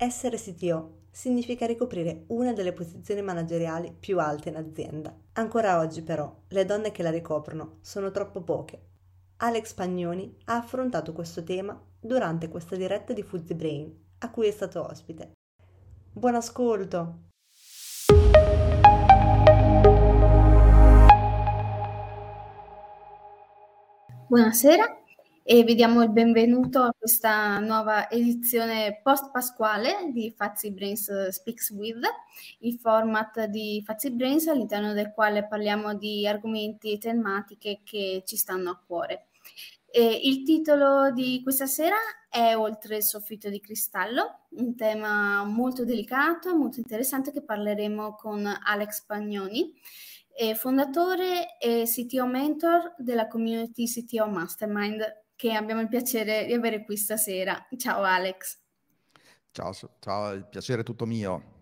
Essere CTO significa ricoprire una delle posizioni manageriali più alte in azienda. Ancora oggi però le donne che la ricoprono sono troppo poche. Alex Pagnoni ha affrontato questo tema durante questa diretta di Fuzzy Brain, a cui è stato ospite. Buon ascolto! Buonasera e vi diamo il benvenuto a questa nuova edizione post-pasquale di Fazzi Brains Speaks With, il format di Fazzi Brains all'interno del quale parliamo di argomenti e tematiche che ci stanno a cuore. E il titolo di questa sera è Oltre il soffitto di cristallo, un tema molto delicato, molto interessante che parleremo con Alex Pagnoni è fondatore e CTO mentor della community CTO Mastermind che abbiamo il piacere di avere qui stasera. Ciao Alex. Ciao, ciao, il piacere è tutto mio.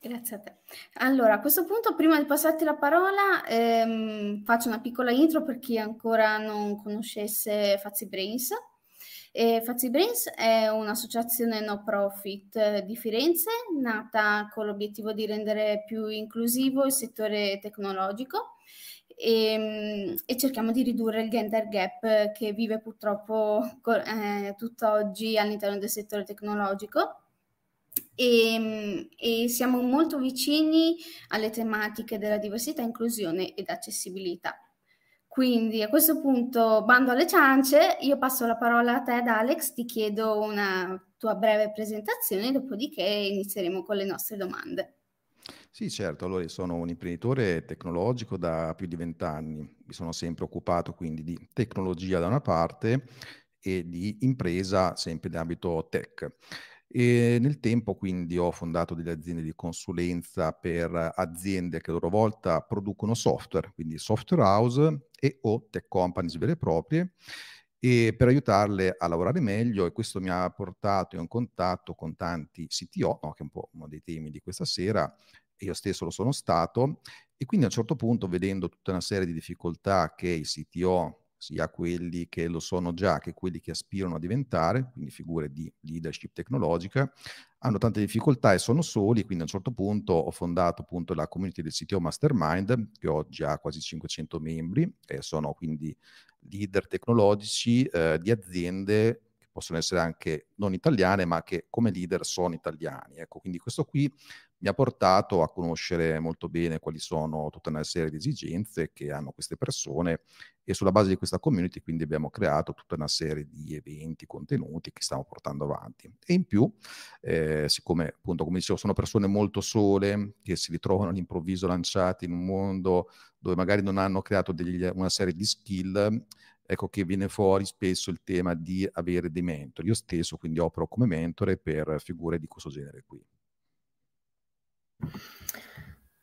Grazie a te. Allora, a questo punto, prima di passarti la parola, ehm, faccio una piccola intro per chi ancora non conoscesse Fazzi Brains. E Fazzi Brains è un'associazione no profit eh, di Firenze, nata con l'obiettivo di rendere più inclusivo il settore tecnologico e, ehm, e cerchiamo di ridurre il gender gap che vive purtroppo eh, tutt'oggi all'interno del settore tecnologico. E, ehm, e, siamo molto vicini alle tematiche della diversità, inclusione ed accessibilità. Quindi a questo punto, bando alle ciance, io passo la parola a te ad Alex, ti chiedo una tua breve presentazione, dopodiché inizieremo con le nostre domande. Sì, certo, allora sono un imprenditore tecnologico da più di vent'anni, mi sono sempre occupato quindi di tecnologia da una parte e di impresa sempre in ambito tech. E nel tempo quindi ho fondato delle aziende di consulenza per aziende che a loro volta producono software, quindi software house e o tech companies vere e proprie, e per aiutarle a lavorare meglio e questo mi ha portato in contatto con tanti CTO, no, che è un po' uno dei temi di questa sera, io stesso lo sono stato, e quindi a un certo punto vedendo tutta una serie di difficoltà che i CTO sia quelli che lo sono già che quelli che aspirano a diventare, quindi figure di leadership tecnologica, hanno tante difficoltà e sono soli, quindi a un certo punto ho fondato appunto la community del CTO Mastermind, che oggi ha quasi 500 membri, e sono quindi leader tecnologici eh, di aziende possono essere anche non italiane, ma che come leader sono italiani. Ecco, quindi questo qui mi ha portato a conoscere molto bene quali sono tutta una serie di esigenze che hanno queste persone e sulla base di questa community quindi abbiamo creato tutta una serie di eventi, contenuti che stiamo portando avanti. E in più, eh, siccome appunto come dicevo sono persone molto sole che si ritrovano all'improvviso lanciati in un mondo dove magari non hanno creato degli, una serie di skill, ecco che viene fuori spesso il tema di avere dei mentor. Io stesso quindi opero come mentore per figure di questo genere qui.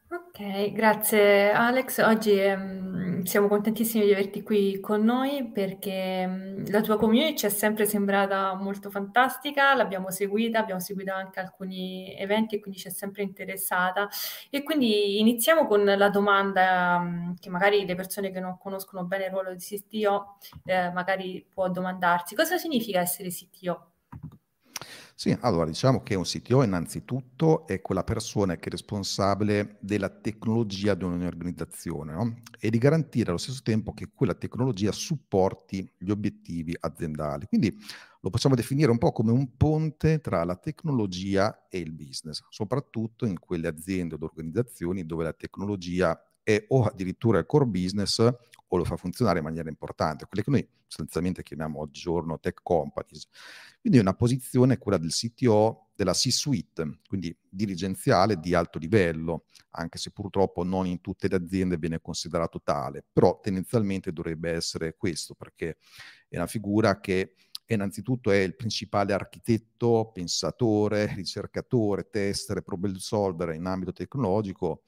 Ok, grazie Alex. Oggi ehm, siamo contentissimi di averti qui con noi perché ehm, la tua community ci è sempre sembrata molto fantastica, l'abbiamo seguita, abbiamo seguito anche alcuni eventi e quindi ci è sempre interessata. E quindi iniziamo con la domanda ehm, che magari le persone che non conoscono bene il ruolo di CTO eh, magari può domandarsi. Cosa significa essere CTO? Sì, allora diciamo che un CTO innanzitutto è quella persona che è responsabile della tecnologia di un'organizzazione no? e di garantire allo stesso tempo che quella tecnologia supporti gli obiettivi aziendali. Quindi lo possiamo definire un po' come un ponte tra la tecnologia e il business, soprattutto in quelle aziende o organizzazioni dove la tecnologia è o addirittura il core business o lo fa funzionare in maniera importante, quelle che noi sostanzialmente chiamiamo oggigiorno tech companies. Quindi una posizione quella del CTO della C-suite, quindi dirigenziale di alto livello, anche se purtroppo non in tutte le aziende viene considerato tale, però tendenzialmente dovrebbe essere questo, perché è una figura che innanzitutto è il principale architetto, pensatore, ricercatore, tester, problem solver in ambito tecnologico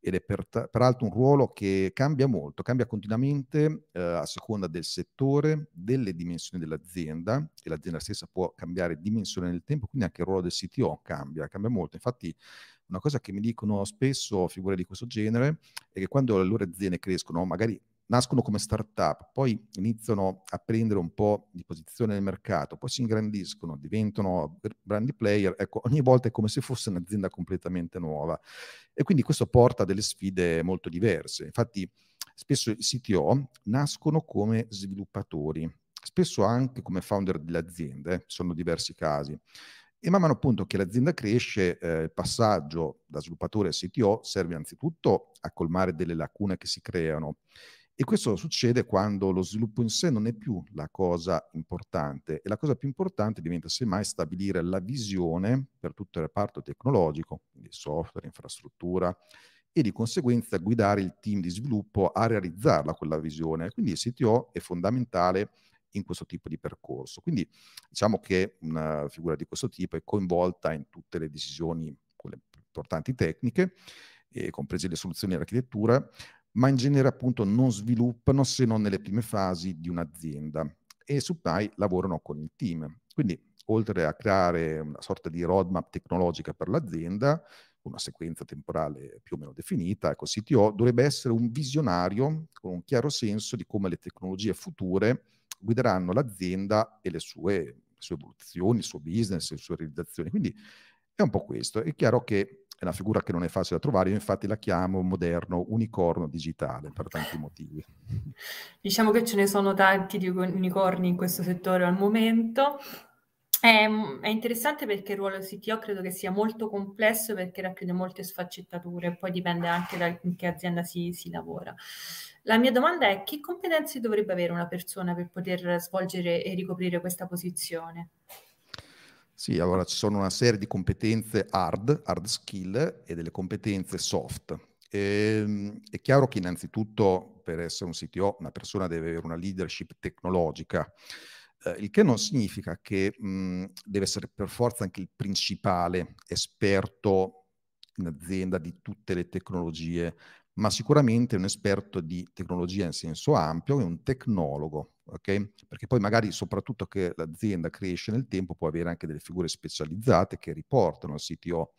ed è per, peraltro un ruolo che cambia molto, cambia continuamente eh, a seconda del settore, delle dimensioni dell'azienda e l'azienda stessa può cambiare dimensione nel tempo, quindi anche il ruolo del CTO cambia, cambia molto. Infatti una cosa che mi dicono spesso figure di questo genere è che quando le loro aziende crescono, magari nascono come start-up, poi iniziano a prendere un po' di posizione nel mercato, poi si ingrandiscono, diventano grandi player, ecco, ogni volta è come se fosse un'azienda completamente nuova. E quindi questo porta a delle sfide molto diverse. Infatti, spesso i CTO nascono come sviluppatori, spesso anche come founder delle aziende, eh, sono diversi casi. E man mano appunto che l'azienda cresce, eh, il passaggio da sviluppatore a CTO serve anzitutto a colmare delle lacune che si creano. E questo succede quando lo sviluppo in sé non è più la cosa importante e la cosa più importante diventa semmai stabilire la visione per tutto il reparto tecnologico, quindi software, infrastruttura, e di conseguenza guidare il team di sviluppo a realizzarla quella visione. Quindi il CTO è fondamentale in questo tipo di percorso. Quindi diciamo che una figura di questo tipo è coinvolta in tutte le decisioni, quelle importanti tecniche, eh, comprese le soluzioni di architettura, ma in genere appunto non sviluppano se non nelle prime fasi di un'azienda e su PAI lavorano con il team. Quindi oltre a creare una sorta di roadmap tecnologica per l'azienda, una sequenza temporale più o meno definita, ecco, CTO dovrebbe essere un visionario con un chiaro senso di come le tecnologie future guideranno l'azienda e le sue, le sue evoluzioni, il suo business, le sue realizzazioni. Quindi è un po' questo. È chiaro che è una figura che non è facile da trovare, io infatti la chiamo moderno unicorno digitale per tanti motivi. Diciamo che ce ne sono tanti di unicorni in questo settore al momento. È, è interessante perché il ruolo CTO credo che sia molto complesso perché racchiude molte sfaccettature, poi dipende anche da in che azienda si, si lavora. La mia domanda è che competenze dovrebbe avere una persona per poter svolgere e ricoprire questa posizione? Sì, allora ci sono una serie di competenze hard, hard skill e delle competenze soft. E, ehm, è chiaro che innanzitutto per essere un CTO una persona deve avere una leadership tecnologica, eh, il che non significa che mh, deve essere per forza anche il principale esperto in azienda di tutte le tecnologie ma sicuramente un esperto di tecnologia in senso ampio e un tecnologo, ok? Perché poi magari soprattutto che l'azienda cresce nel tempo può avere anche delle figure specializzate che riportano al CTO.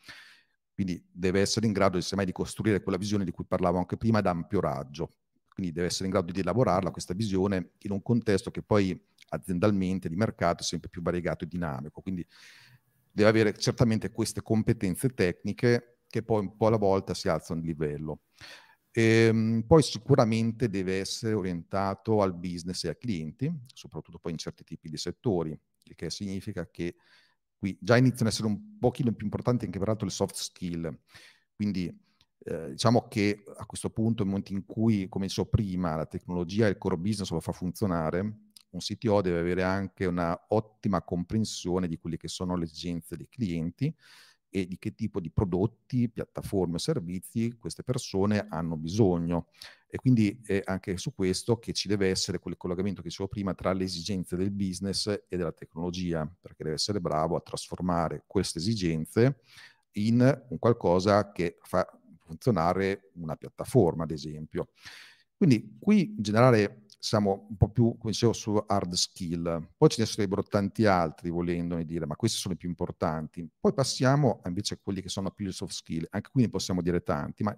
Quindi deve essere in grado semmai di costruire quella visione di cui parlavo anche prima ad ampio raggio. Quindi deve essere in grado di elaborarla questa visione in un contesto che poi aziendalmente di mercato è sempre più variegato e dinamico. Quindi deve avere certamente queste competenze tecniche che poi un po' alla volta si alzano di livello. Ehm, poi sicuramente deve essere orientato al business e ai clienti, soprattutto poi in certi tipi di settori, il che significa che qui già iniziano ad essere un pochino più importanti anche peraltro le soft skill. Quindi eh, diciamo che a questo punto, nel momento in cui, come dicevo prima, la tecnologia e il core business lo fa funzionare, un CTO deve avere anche una ottima comprensione di quelle che sono le esigenze dei clienti, e di che tipo di prodotti, piattaforme o servizi queste persone hanno bisogno. E quindi è anche su questo che ci deve essere quel collegamento che dicevo prima tra le esigenze del business e della tecnologia, perché deve essere bravo a trasformare queste esigenze in un qualcosa che fa funzionare una piattaforma, ad esempio. Quindi qui in generale siamo un po' più, come dicevo, su hard skill. Poi ce ne sarebbero tanti altri, volendo dire, ma questi sono i più importanti. Poi passiamo invece a quelli che sono più soft skill. Anche qui ne possiamo dire tanti, ma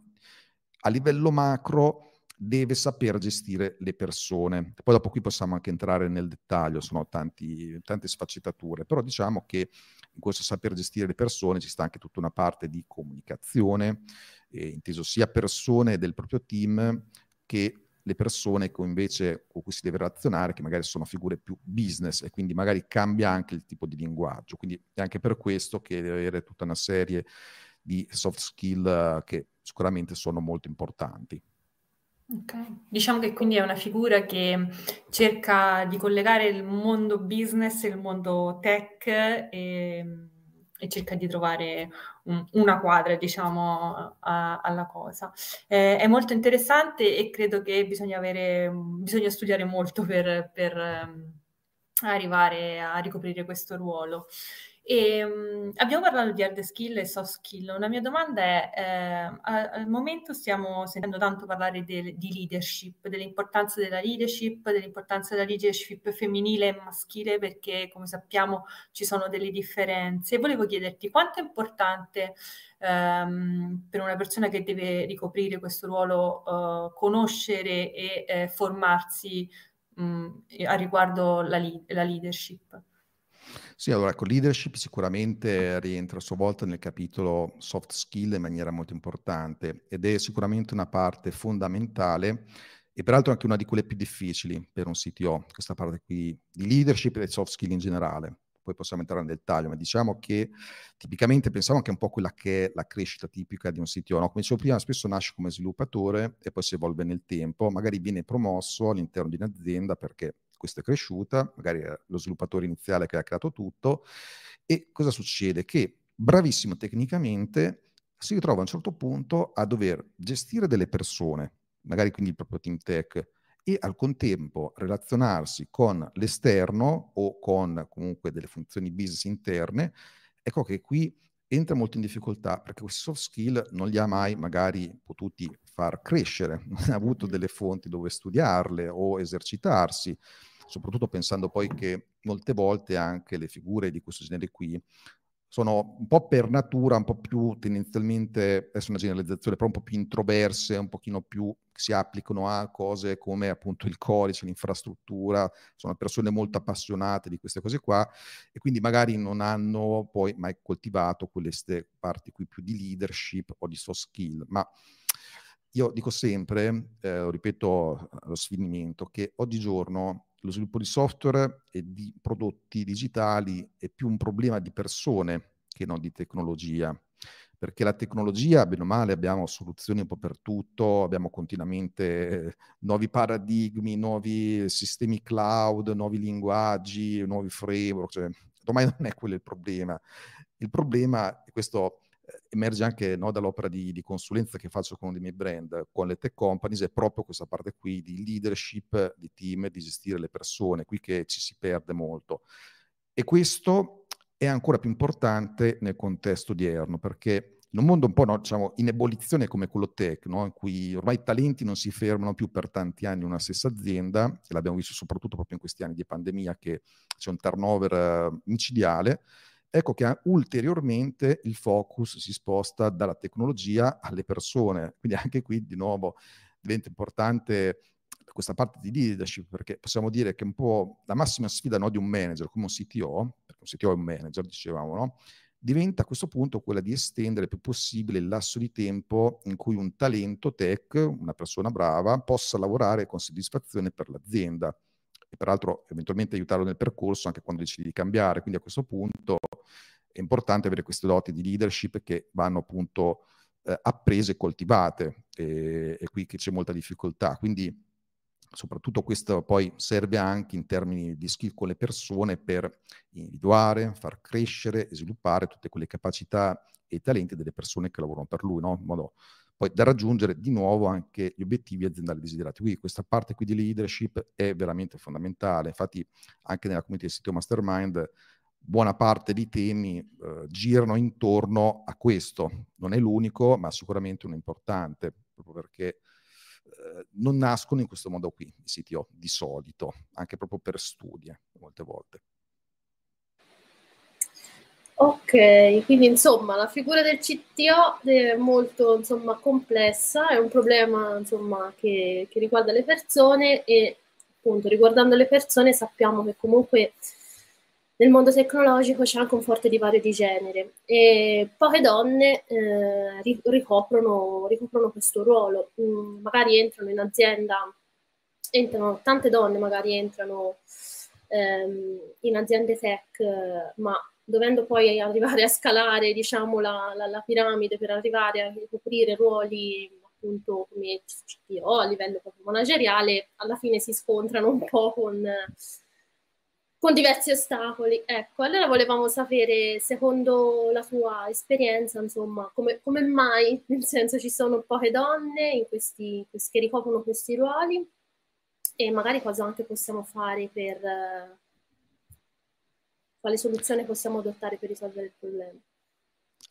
a livello macro deve saper gestire le persone. Poi dopo qui possiamo anche entrare nel dettaglio, sono tanti, tante sfaccettature, però diciamo che in questo saper gestire le persone ci sta anche tutta una parte di comunicazione, eh, inteso sia persone del proprio team che le persone con, invece, con cui si deve relazionare, che magari sono figure più business e quindi magari cambia anche il tipo di linguaggio. Quindi è anche per questo che deve avere tutta una serie di soft skill uh, che sicuramente sono molto importanti. Okay. Diciamo che quindi è una figura che cerca di collegare il mondo business e il mondo tech e e cerca di trovare un, una quadra, diciamo, a, alla cosa. Eh, è molto interessante e credo che bisogna, avere, bisogna studiare molto per, per um, arrivare a ricoprire questo ruolo. E, um, abbiamo parlato di hard skill e soft skill. Una mia domanda è, eh, al momento stiamo sentendo tanto parlare de- di leadership, dell'importanza della leadership, dell'importanza della leadership femminile e maschile, perché come sappiamo ci sono delle differenze. volevo chiederti quanto è importante ehm, per una persona che deve ricoprire questo ruolo eh, conoscere e eh, formarsi mh, a riguardo la, la leadership. Sì, allora ecco, leadership sicuramente rientra a sua volta nel capitolo soft skill in maniera molto importante ed è sicuramente una parte fondamentale e peraltro anche una di quelle più difficili per un CTO, questa parte qui di leadership e soft skill in generale. Poi possiamo entrare nel dettaglio, ma diciamo che tipicamente pensiamo anche un po' quella che è la crescita tipica di un CTO. No? Come dicevo prima, spesso nasce come sviluppatore e poi si evolve nel tempo, magari viene promosso all'interno di un'azienda perché questa è cresciuta, magari è lo sviluppatore iniziale che ha creato tutto, e cosa succede? Che bravissimo tecnicamente si ritrova a un certo punto a dover gestire delle persone, magari quindi il proprio team tech, e al contempo relazionarsi con l'esterno o con comunque delle funzioni business interne, ecco che qui entra molto in difficoltà perché questi soft skill non li ha mai magari potuti far crescere, non ha avuto delle fonti dove studiarle o esercitarsi soprattutto pensando poi che molte volte anche le figure di questo genere qui sono un po' per natura, un po' più tendenzialmente, adesso una generalizzazione, però un po' più introverse, un pochino più si applicano a cose come appunto il codice, l'infrastruttura, sono persone molto appassionate di queste cose qua e quindi magari non hanno poi mai coltivato quelle parti qui più di leadership o di soft skill, ma io dico sempre, eh, lo ripeto allo sfinimento, che oggigiorno lo sviluppo di software e di prodotti digitali è più un problema di persone che non di tecnologia. Perché la tecnologia, bene o male, abbiamo soluzioni un po' per tutto, abbiamo continuamente eh, nuovi paradigmi, nuovi sistemi cloud, nuovi linguaggi, nuovi framework, cioè, ormai non è quello il problema. Il problema, e questo emerge anche no, dall'opera di, di, consulenza che faccio con uno dei miei brand, con le tech companies, è proprio questa parte qui di leadership, di team, di gestire le persone, qui che ci si perde molto. E questo è ancora più importante nel contesto odierno, perché in un mondo un po' no, diciamo, in ebollizione come quello tech, no, in cui ormai i talenti non si fermano più per tanti anni in una stessa azienda, e l'abbiamo visto soprattutto proprio in questi anni di pandemia, che c'è un turnover uh, micidiale, ecco che ulteriormente il focus si sposta dalla tecnologia alle persone. Quindi anche qui di nuovo diventa importante questa parte di leadership, perché possiamo dire che un po' la massima sfida no, di un manager come un CTO, perché un CTO è un manager, dicevamo, no? diventa a questo punto quella di estendere il più possibile il lasso di tempo in cui un talento tech, una persona brava, possa lavorare con soddisfazione per l'azienda e peraltro eventualmente aiutarlo nel percorso anche quando decidi di cambiare. Quindi a questo punto è importante avere queste doti di leadership che vanno appunto eh, apprese e coltivate e, e qui che c'è molta difficoltà. Quindi soprattutto questo poi serve anche in termini di skill con le persone per individuare, far crescere e sviluppare tutte quelle capacità e talenti delle persone che lavorano per lui, no? in modo poi da raggiungere di nuovo anche gli obiettivi aziendali desiderati. Quindi questa parte qui di leadership è veramente fondamentale, infatti anche nella community del sito Mastermind buona parte dei temi eh, girano intorno a questo. Non è l'unico, ma sicuramente uno importante, proprio perché eh, non nascono in questo modo qui i CTO di solito, anche proprio per studi, eh, molte volte. Ok, quindi insomma la figura del CTO è molto insomma, complessa, è un problema insomma, che, che, riguarda le persone e appunto riguardando le persone sappiamo che comunque nel mondo tecnologico c'è anche un forte divario di genere e poche donne eh, ricoprono, ricoprono, questo ruolo, mm, magari entrano in azienda, entrano, tante donne magari entrano ehm, in aziende tech, ma dovendo poi arrivare a scalare diciamo, la, la, la, piramide per arrivare a ricoprire ruoli appunto come CPO a livello proprio manageriale, alla fine si scontrano un po' con, con diversi ostacoli. Ecco, allora volevamo sapere, secondo la tua esperienza, insomma, come, come mai, nel senso ci sono poche donne questi, che ricoprono questi ruoli e magari cosa anche possiamo fare per quale soluzione possiamo adottare per risolvere il problema?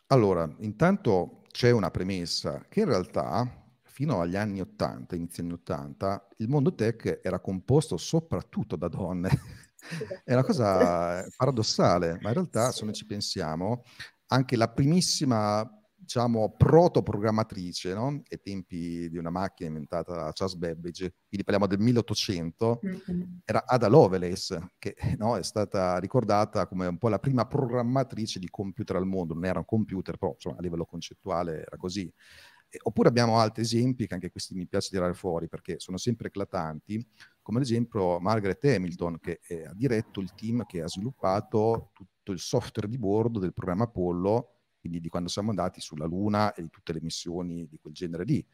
Allora, intanto c'è una premessa che in realtà fino agli anni 80, inizi anni 80, il mondo tech era composto soprattutto da donne. È una cosa paradossale, ma in realtà se noi ci pensiamo, anche la primissima diciamo, protoprogrammatrice, no? ai tempi di una macchina inventata da Charles Babbage, quindi parliamo del 1800, mm-hmm. era Ada Lovelace, che no, è stata ricordata come un po' la prima programmatrice di computer al mondo, non era un computer, però insomma, a livello concettuale era così. E, oppure abbiamo altri esempi, che anche questi mi piace tirare fuori, perché sono sempre eclatanti, come ad esempio Margaret Hamilton, che ha diretto il team che ha sviluppato tutto il software di bordo del programma Apollo, quindi di quando siamo andati sulla Luna e di tutte le missioni di quel genere lì.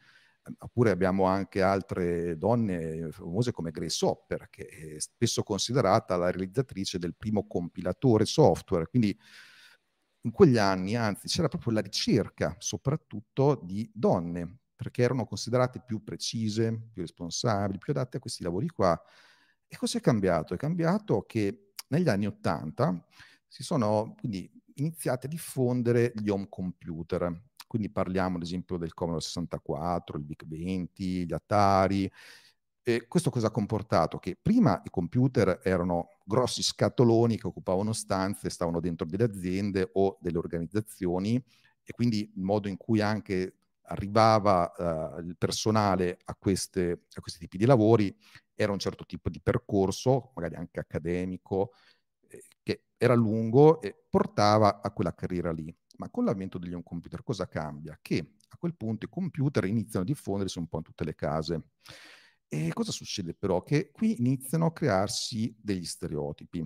Ehm, oppure abbiamo anche altre donne famose come Grace Hopper, che è spesso considerata la realizzatrice del primo compilatore software. Quindi in quegli anni, anzi, c'era proprio la ricerca soprattutto di donne, perché erano considerate più precise, più responsabili, più adatte a questi lavori qua. E cosa è cambiato? È cambiato che negli anni Ottanta si sono quindi iniziate a diffondere gli home computer. Quindi parliamo ad esempio del Commodore 64, il VIC 20, gli Atari. E questo cosa ha comportato? Che prima i computer erano grossi scatoloni che occupavano stanze, stavano dentro delle aziende o delle organizzazioni e quindi il modo in cui anche arrivava uh, il personale a, queste, a questi tipi di lavori era un certo tipo di percorso, magari anche accademico, che era lungo e portava a quella carriera lì. Ma con l'avvento degli home computer cosa cambia? Che a quel punto i computer iniziano a diffondersi un po' in tutte le case. E cosa succede però? Che qui iniziano a crearsi degli stereotipi,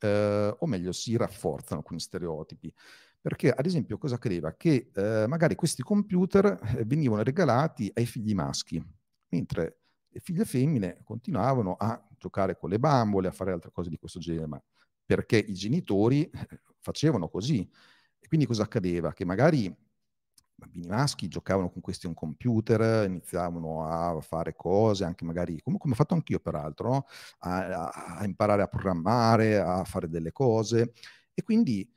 eh, o meglio si rafforzano alcuni stereotipi. Perché ad esempio cosa accadeva? Che eh, magari questi computer eh, venivano regalati ai figli maschi, mentre le figlie femmine continuavano a giocare con le bambole, a fare altre cose di questo genere, ma perché i genitori eh, facevano così. E quindi cosa accadeva? Che magari bambini maschi giocavano con questi un computer, iniziavano a fare cose, anche magari, come, come ho fatto anch'io peraltro, no? a, a, imparare a programmare, a fare delle cose. E quindi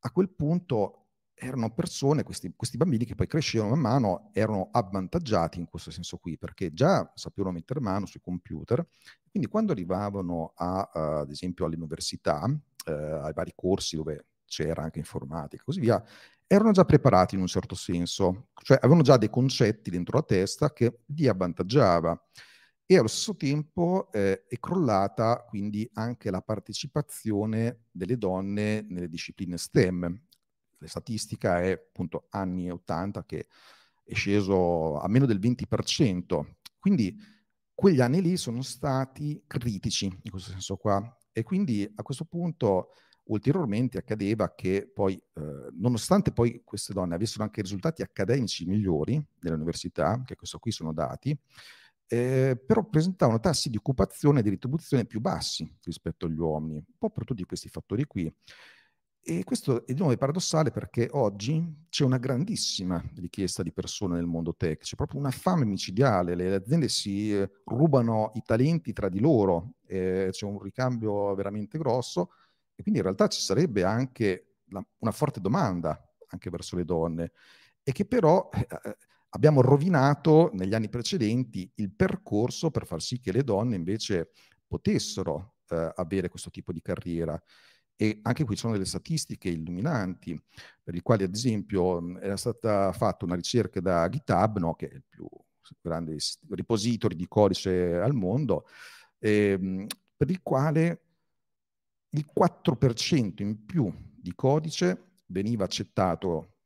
a quel punto erano persone, questi, questi, bambini che poi crescevano man mano, erano avvantaggiati in questo senso qui, perché già sapevano mettere mano sui computer, quindi quando arrivavano a, uh, ad esempio all'università, uh, ai vari corsi dove c'era anche informatica e così via, erano già preparati in un certo senso, cioè avevano già dei concetti dentro la testa che li avvantaggiava. E allo stesso tempo eh, è crollata quindi anche la partecipazione delle donne nelle discipline STEM, la statistica è appunto anni 80 che è sceso a meno del 20%. Quindi quegli anni lì sono stati critici in questo senso qua. E quindi a questo punto ulteriormente accadeva che poi, eh, nonostante poi queste donne avessero anche risultati accademici migliori nell'università, che questo qui sono dati, eh, però presentavano tassi di occupazione e di retribuzione più bassi rispetto agli uomini, un po' per tutti questi fattori qui. E questo è di nuovo paradossale perché oggi c'è una grandissima richiesta di persone nel mondo tech, c'è proprio una fame micidiale, le aziende si eh, rubano i talenti tra di loro, eh, c'è un ricambio veramente grosso e quindi in realtà ci sarebbe anche la, una forte domanda anche verso le donne e che però eh, eh, abbiamo rovinato negli anni precedenti il percorso per far sì che le donne invece potessero eh, avere questo tipo di carriera. E anche qui ci sono delle statistiche illuminanti, per le quali ad esempio era stata fatta una ricerca da GitHub, no, che è il più grande repository di codice al mondo, ehm, per il quale il 4% in più di codice veniva accettato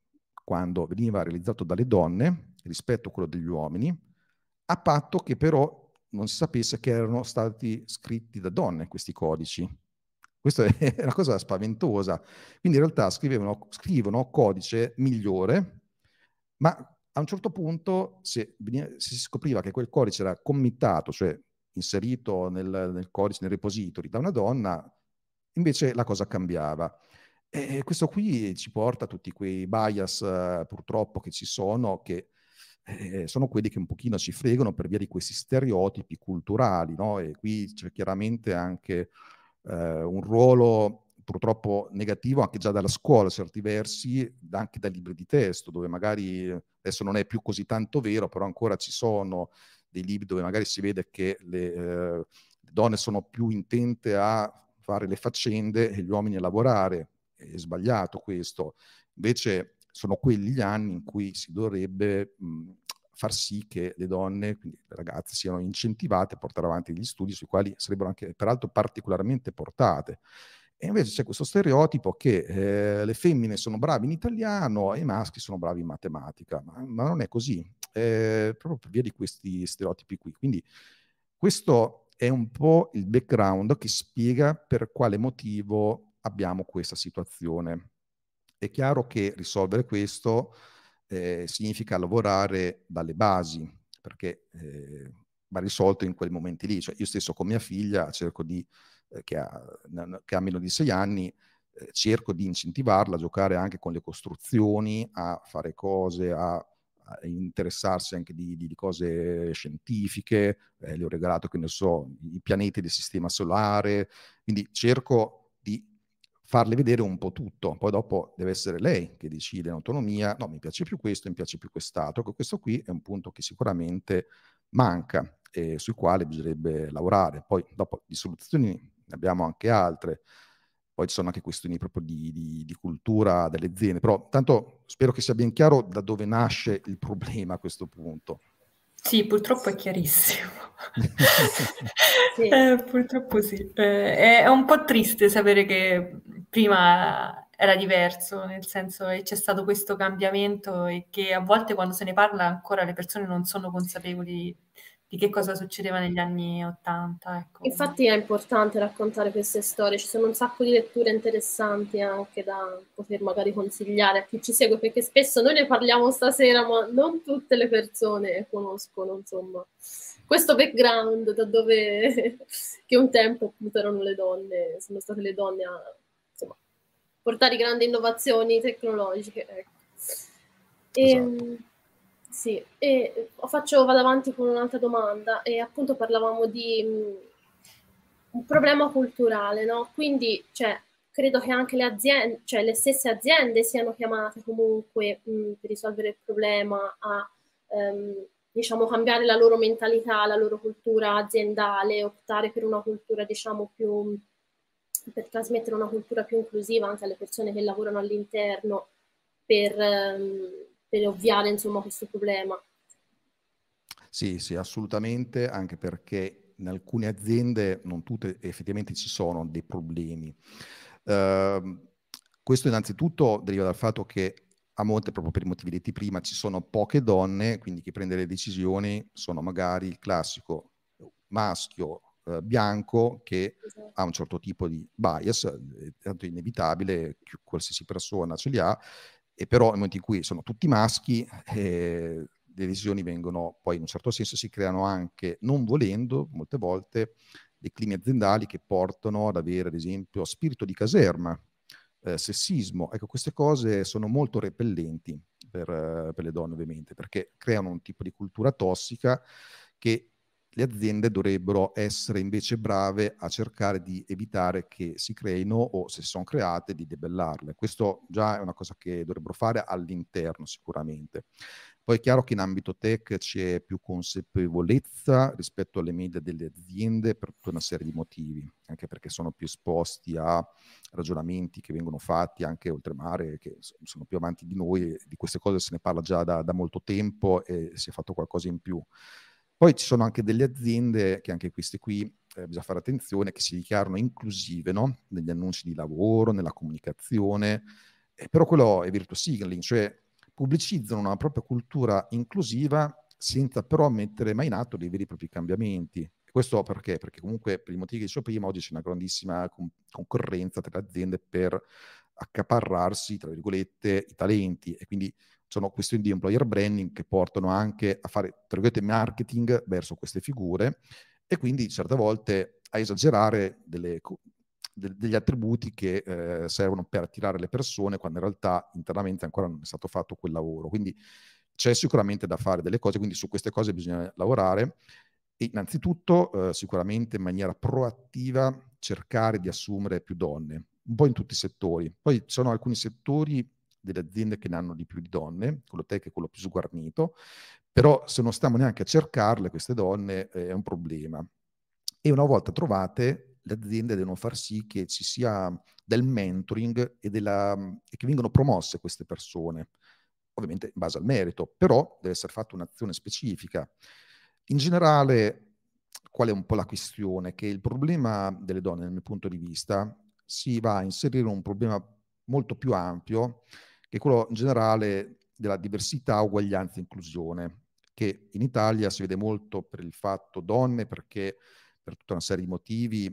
quando veniva realizzato dalle donne rispetto a quello degli uomini, a patto che però non si sapesse che erano stati scritti da donne questi codici. Questa è una cosa spaventosa. Quindi in realtà scrivono, codice migliore, ma a un certo punto se, si scopriva che quel codice era committato, cioè inserito nel, nel codice, nel repository da una donna, invece la cosa cambiava. E questo qui ci porta a tutti quei bias uh, purtroppo che ci sono, che eh, sono quelli che un pochino ci fregano per via di questi stereotipi culturali, no? E qui c'è chiaramente anche eh, un ruolo purtroppo negativo anche già dalla scuola, certi versi, anche dai libri di testo, dove magari adesso non è più così tanto vero, però ancora ci sono dei libri dove magari si vede che le, eh, le donne sono più intente a fare le faccende e gli uomini a lavorare. È sbagliato questo. Invece sono quelli gli anni in cui si dovrebbe mh, far sì che le donne, quindi le ragazze, siano incentivate a portare avanti gli studi sui quali sarebbero anche peraltro particolarmente portate. E invece c'è questo stereotipo che eh, le femmine sono brave in italiano e i maschi sono bravi in matematica, ma, ma non è così, eh, proprio per via di questi stereotipi qui. Quindi questo è un po' il background che spiega per quale motivo abbiamo questa situazione. È chiaro che risolvere questo eh, significa lavorare dalle basi, perché eh, va risolto in quei momenti lì. Cioè, io stesso con mia figlia di eh, che, ha, che, ha, meno di sei anni, eh, cerco di incentivarla a giocare anche con le costruzioni, a fare cose, a, a interessarsi anche di, di, di cose scientifiche, eh, le ho regalato, che ne so, i pianeti del sistema solare, quindi cerco farle vedere un po' tutto, poi dopo deve essere lei che decide in autonomia, no, mi piace più questo, mi piace più quest'altro, questo qui è un punto che sicuramente manca e sui quali bisognerebbe lavorare. Poi dopo di soluzioni ne abbiamo anche altre. Poi ci sono anche questioni proprio di, di, di, cultura delle aziende, però tanto spero che sia ben chiaro da dove nasce il problema a questo punto. Sì, purtroppo è chiarissimo. sì. Eh, purtroppo sì. Eh, è un po' triste sapere che prima era diverso, nel senso che c'è stato questo cambiamento e che a volte quando se ne parla ancora le persone non sono consapevoli di che cosa succedeva negli anni Ottanta. Ecco. Infatti è importante raccontare queste storie, ci sono un sacco di letture interessanti anche da poter magari consigliare a chi ci segue, perché spesso noi ne parliamo stasera, ma non tutte le persone conoscono, insomma, questo background da dove che un tempo appunto erano le donne, sono state le donne a insomma, portare grandi innovazioni tecnologiche. Ecco. E, ehm, esatto. Sì, e faccio, vado avanti con un'altra domanda e appunto parlavamo di mh, un problema culturale, no? Quindi, cioè, credo che anche le aziende, cioè le stesse aziende siano chiamate comunque mh, per risolvere il problema a, um, diciamo, cambiare la loro mentalità, la loro cultura aziendale, optare per una cultura, diciamo, più, per trasmettere una cultura più inclusiva anche alle persone che lavorano all'interno, per... Um, per ovviare insomma questo problema. Sì, sì, assolutamente, anche perché in alcune aziende, non tutte, effettivamente ci sono dei problemi. Uh, questo innanzitutto deriva dal fatto che a monte, proprio per i motivi detti prima, ci sono poche donne, quindi chi prende le decisioni sono magari il classico maschio eh, bianco che esatto. ha un certo tipo di bias, è tanto inevitabile, qualsiasi persona ce li ha, e però nel momento in cui sono tutti maschi, eh, le decisioni vengono poi in un certo senso si creano anche, non volendo, molte volte, dei climi aziendali che portano ad avere, ad esempio, spirito di caserma, eh, sessismo. Ecco, queste cose sono molto repellenti per, per le donne, ovviamente, perché creano un tipo di cultura tossica che le aziende dovrebbero essere invece brave a cercare di evitare che si creino o se sono create di debellarle. Questo già è una cosa che dovrebbero fare all'interno sicuramente. Poi è chiaro che in ambito tech c'è più consapevolezza rispetto alle medie delle aziende per tutta una serie di motivi, anche perché sono più esposti a ragionamenti che vengono fatti anche oltremare, che sono più avanti di noi, di queste cose se ne parla già da, da molto tempo e si è fatto qualcosa in più. Poi ci sono anche delle aziende, che anche queste qui eh, bisogna fare attenzione, che si dichiarano inclusive no? negli annunci di lavoro, nella comunicazione, eh, però quello è virtual signaling, cioè pubblicizzano una propria cultura inclusiva senza però mettere mai in atto dei veri e propri cambiamenti. Questo perché? Perché comunque per i motivi che dicevo prima oggi c'è una grandissima con- concorrenza tra le aziende per accaparrarsi, tra virgolette, i talenti e quindi sono questioni di employer branding che portano anche a fare, marketing verso queste figure e quindi certe volte a esagerare delle, de, degli attributi che eh, servono per attirare le persone quando in realtà internamente ancora non è stato fatto quel lavoro. Quindi c'è sicuramente da fare delle cose, quindi su queste cose bisogna lavorare. E innanzitutto, eh, sicuramente in maniera proattiva, cercare di assumere più donne un po' in tutti i settori. Poi ci sono alcuni settori delle aziende che ne hanno di più di donne, quello tech è quello più sguarnito, però se non stiamo neanche a cercarle queste donne eh, è un problema. E una volta trovate, le aziende devono far sì che ci sia del mentoring e, della, e che vengano promosse queste persone, ovviamente in base al merito, però deve essere fatta un'azione specifica. In generale, qual è un po' la questione? Che il problema delle donne, dal mio punto di vista, si va a inserire un problema molto più ampio, che è quello in generale della diversità, uguaglianza e inclusione, che in Italia si vede molto per il fatto donne, perché per tutta una serie di motivi,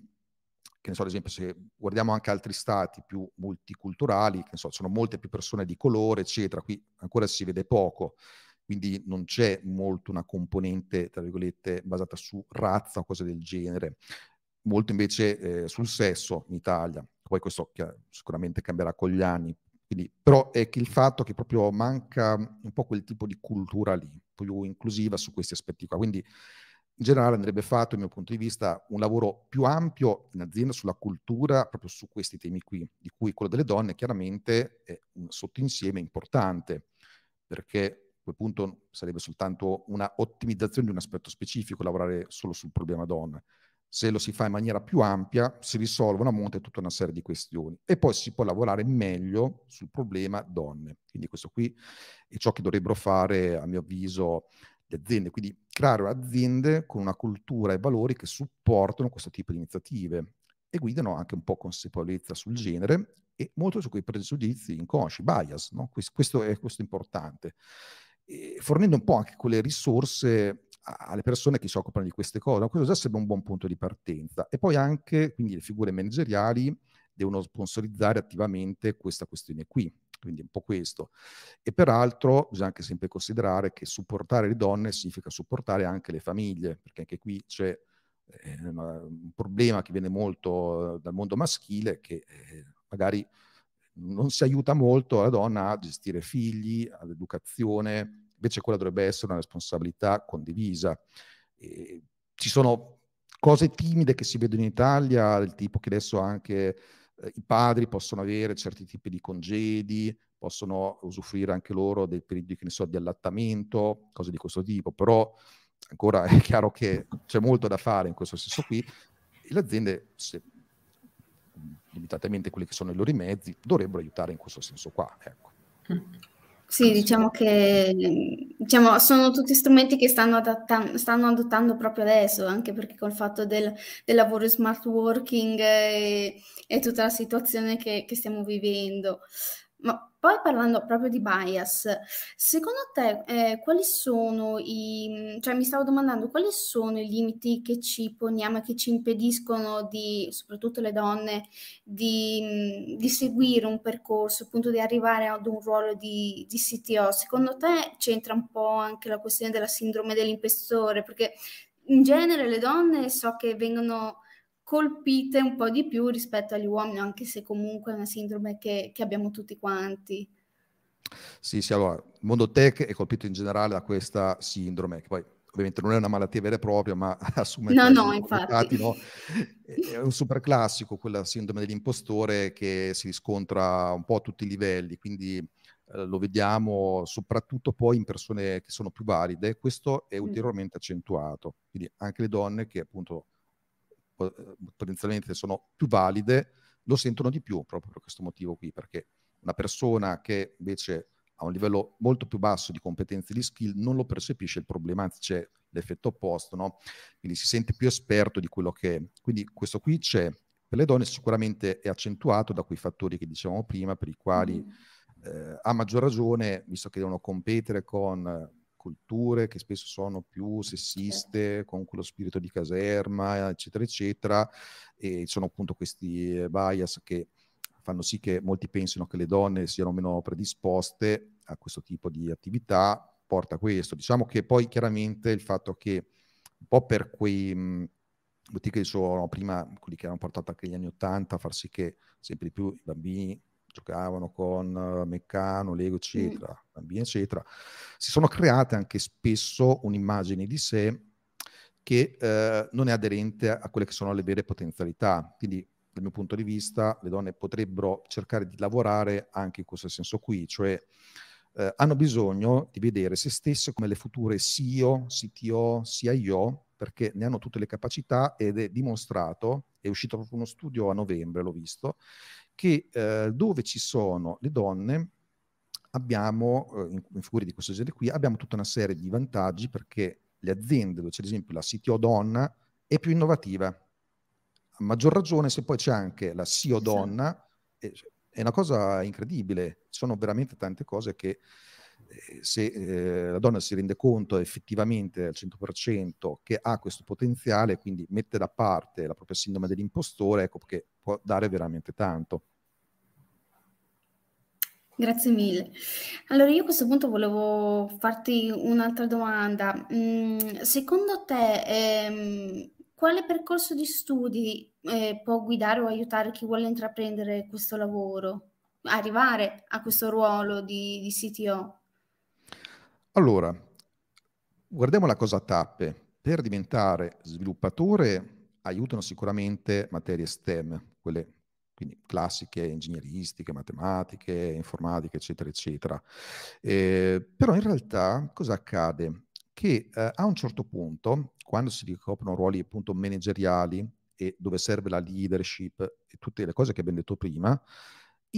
che ne so, ad esempio, se guardiamo anche altri stati più multiculturali, che ne so, sono molte più persone di colore, eccetera, qui ancora si vede poco. Quindi non c'è molto una componente, tra virgolette, basata su razza o cose del genere, molto invece eh, sul sesso in Italia, poi questo sicuramente cambierà con gli anni, quindi, però è che il fatto che proprio manca un po' quel tipo di cultura lì, più inclusiva su questi aspetti qua, quindi in generale andrebbe fatto, dal mio punto di vista, un lavoro più ampio in azienda sulla cultura, proprio su questi temi qui, di cui quello delle donne chiaramente è un sottoinsieme importante, perché quel punto sarebbe soltanto una ottimizzazione di un aspetto specifico, lavorare solo sul problema donne. Se lo si fa in maniera più ampia, si risolvono a monte tutta una serie di questioni e poi si può lavorare meglio sul problema donne. Quindi questo qui è ciò che dovrebbero fare, a mio avviso, le aziende. Quindi creare aziende con una cultura e valori che supportano questo tipo di iniziative e guidano anche un po' consapevolezza sul genere e molto su quei pregiudizi inconsci, bias. No? Questo, è, questo è importante fornendo un po' anche quelle risorse alle persone che si occupano di queste cose. Questo già sarebbe un buon punto di partenza. E poi anche, quindi le figure manageriali devono sponsorizzare attivamente questa questione qui. Quindi un po' questo. E peraltro bisogna anche sempre considerare che supportare le donne significa supportare anche le famiglie, perché anche qui c'è eh, un problema che viene molto dal mondo maschile, che eh, magari non si aiuta molto la donna a gestire figli, all'educazione, invece quella dovrebbe essere una responsabilità condivisa. E ci sono cose timide che si vedono in Italia, del tipo che adesso anche eh, i padri possono avere certi tipi di congedi, possono usufruire anche loro dei periodi, che ne so, di allattamento, cose di questo tipo, però ancora è chiaro che c'è molto da fare in questo senso qui. E le aziende, se limitatamente quelli che sono i loro mezzi, dovrebbero aiutare in questo senso qua. Ecco. Sì, diciamo che diciamo, sono tutti strumenti che stanno, adatta- stanno adottando proprio adesso, anche perché col fatto del, del lavoro smart working e, e, tutta la situazione che, che stiamo vivendo. Ma poi parlando proprio di bias, secondo te eh, quali sono i, cioè mi stavo domandando quali sono i limiti che ci poniamo e che ci impediscono di, soprattutto le donne, di, di seguire un percorso, appunto di arrivare ad un ruolo di, di CTO? Secondo te c'entra un po' anche la questione della sindrome dell'impestore? Perché in genere le donne so che vengono colpite un po' di più rispetto agli uomini, anche se comunque è una sindrome che, che abbiamo tutti quanti. Sì, sì, allora, il mondo tech è colpito in generale da questa sindrome, che poi ovviamente non è una malattia vera e propria, ma assume... No, no, infatti. No? È un super classico, quella sindrome dell'impostore che si riscontra un po' a tutti i livelli, quindi eh, lo vediamo soprattutto poi in persone che sono più valide, questo è mm. ulteriormente accentuato, quindi anche le donne che appunto potenzialmente sono più valide, lo sentono di più proprio per questo motivo qui, perché una persona che invece ha un livello molto più basso di competenze e di skill non lo percepisce il problema, anzi c'è l'effetto opposto, no? Quindi si sente più esperto di quello che è. Quindi questo qui c'è. Per le donne sicuramente è accentuato da quei fattori che dicevamo prima, per i quali mm. eh, a maggior ragione, visto che devono competere con culture che spesso sono più sessiste, con quello spirito di caserma, eccetera, eccetera, e sono appunto questi eh, bias che fanno sì che molti pensino che le donne siano meno predisposte a questo tipo di attività, porta a questo. Diciamo che poi chiaramente il fatto che un po' per quei motivi che sono prima, quelli che hanno portato anche negli anni Ottanta a far sì che sempre di più i bambini giocavano con uh, Meccano, Lego, eccetera, mm. bambini, eccetera, si sono create anche spesso un'immagine di sé che eh, non è aderente a quelle che sono le vere potenzialità. Quindi dal mio punto di vista, le donne potrebbero cercare di lavorare anche in questo senso qui, cioè eh, hanno bisogno di vedere se stesse come le future CEO, CTO, CIO, perché ne hanno tutte le capacità ed è dimostrato, è uscito proprio uno studio a novembre, l'ho visto, che eh, dove ci sono le donne abbiamo, eh, in, in figure di questo genere qui, abbiamo tutta una serie di vantaggi perché le aziende dove c'è ad esempio la CTO donna è più innovativa. A maggior ragione se poi c'è anche la CEO donna, è, è una cosa incredibile. Ci sono veramente tante cose che eh, se eh, la donna si rende conto effettivamente al 100% che ha questo potenziale, quindi mette da parte la propria sindrome dell'impostore, ecco che può dare veramente tanto. Grazie mille. Allora, io a questo punto volevo farti un'altra domanda. Mm, secondo te, ehm, quale percorso di studi eh, può guidare o aiutare chi vuole intraprendere questo lavoro, arrivare a questo ruolo di, di CTO? Allora, guardiamo la cosa a tappe. Per diventare sviluppatore aiutano sicuramente materie STEM, quelle quindi classiche, ingegneristiche, matematiche, informatiche, eccetera, eccetera. Eh, però in realtà cosa accade? Che eh, a un certo punto, quando si ricoprono ruoli appunto manageriali e dove serve la leadership e tutte le cose che abbiamo detto prima,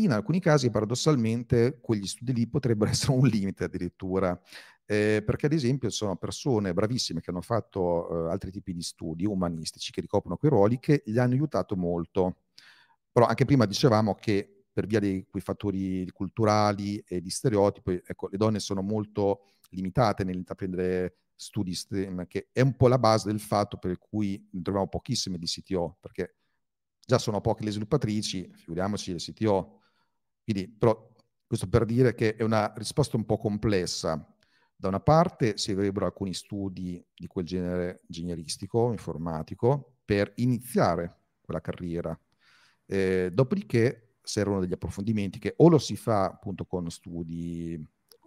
in alcuni casi paradossalmente quegli studi lì potrebbero essere un limite addirittura, eh, perché ad esempio sono persone bravissime che hanno fatto eh, altri tipi di studi umanistici che ricoprono quei ruoli che gli hanno aiutato molto però anche prima dicevamo che per via di quei fattori culturali e di stereotipi, ecco, le donne sono molto limitate nell'intraprendere studi STEM, che è un po' la base del fatto per cui troviamo pochissime di CTO, perché già sono poche le sviluppatrici, figuriamoci le CTO. Quindi, però, questo per dire che è una risposta un po' complessa. Da una parte servirebbero alcuni studi di quel genere ingegneristico, informatico, per iniziare quella carriera eh, dopodiché servono degli approfondimenti che o lo si fa appunto con studi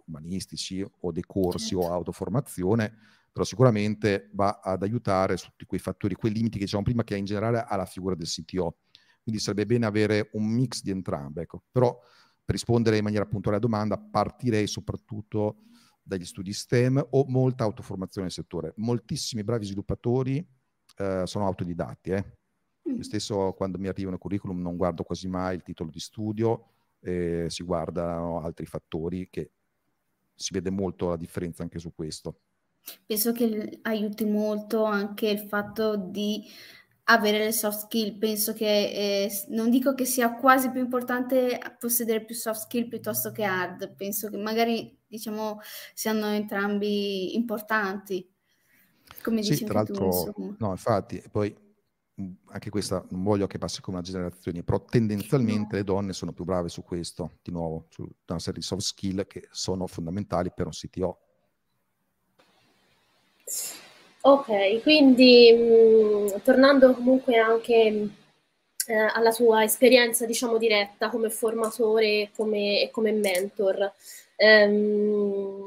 umanistici o dei corsi certo. o autoformazione, però sicuramente va ad aiutare su tutti quei fattori, quei limiti che dicevamo prima, che in generale ha la figura del CTO. Quindi sarebbe bene avere un mix di entrambe. Ecco. Però per rispondere in maniera puntuale alla domanda, partirei soprattutto dagli studi STEM o molta autoformazione nel settore. Moltissimi bravi sviluppatori eh, sono autodidatti, eh. Io mm. stesso quando mi arrivano curriculum non guardo quasi mai il titolo di studio, eh, si guardano altri fattori che si vede molto la differenza anche su questo. Penso che aiuti molto anche il fatto di avere le soft skill. Penso che eh, non dico che sia quasi più importante possedere più soft skill piuttosto che hard. Penso che magari diciamo siano entrambi importanti. Come sì, dici tra l'altro, tu, no, infatti, poi anche questa non voglio che passi come una generazione, però tendenzialmente no. le donne sono più brave su questo, di nuovo, su una serie di soft skill che sono fondamentali per un CTO. Ok, quindi mh, tornando comunque anche eh, alla tua esperienza, diciamo, diretta come formatore e come, come mentor, ehm,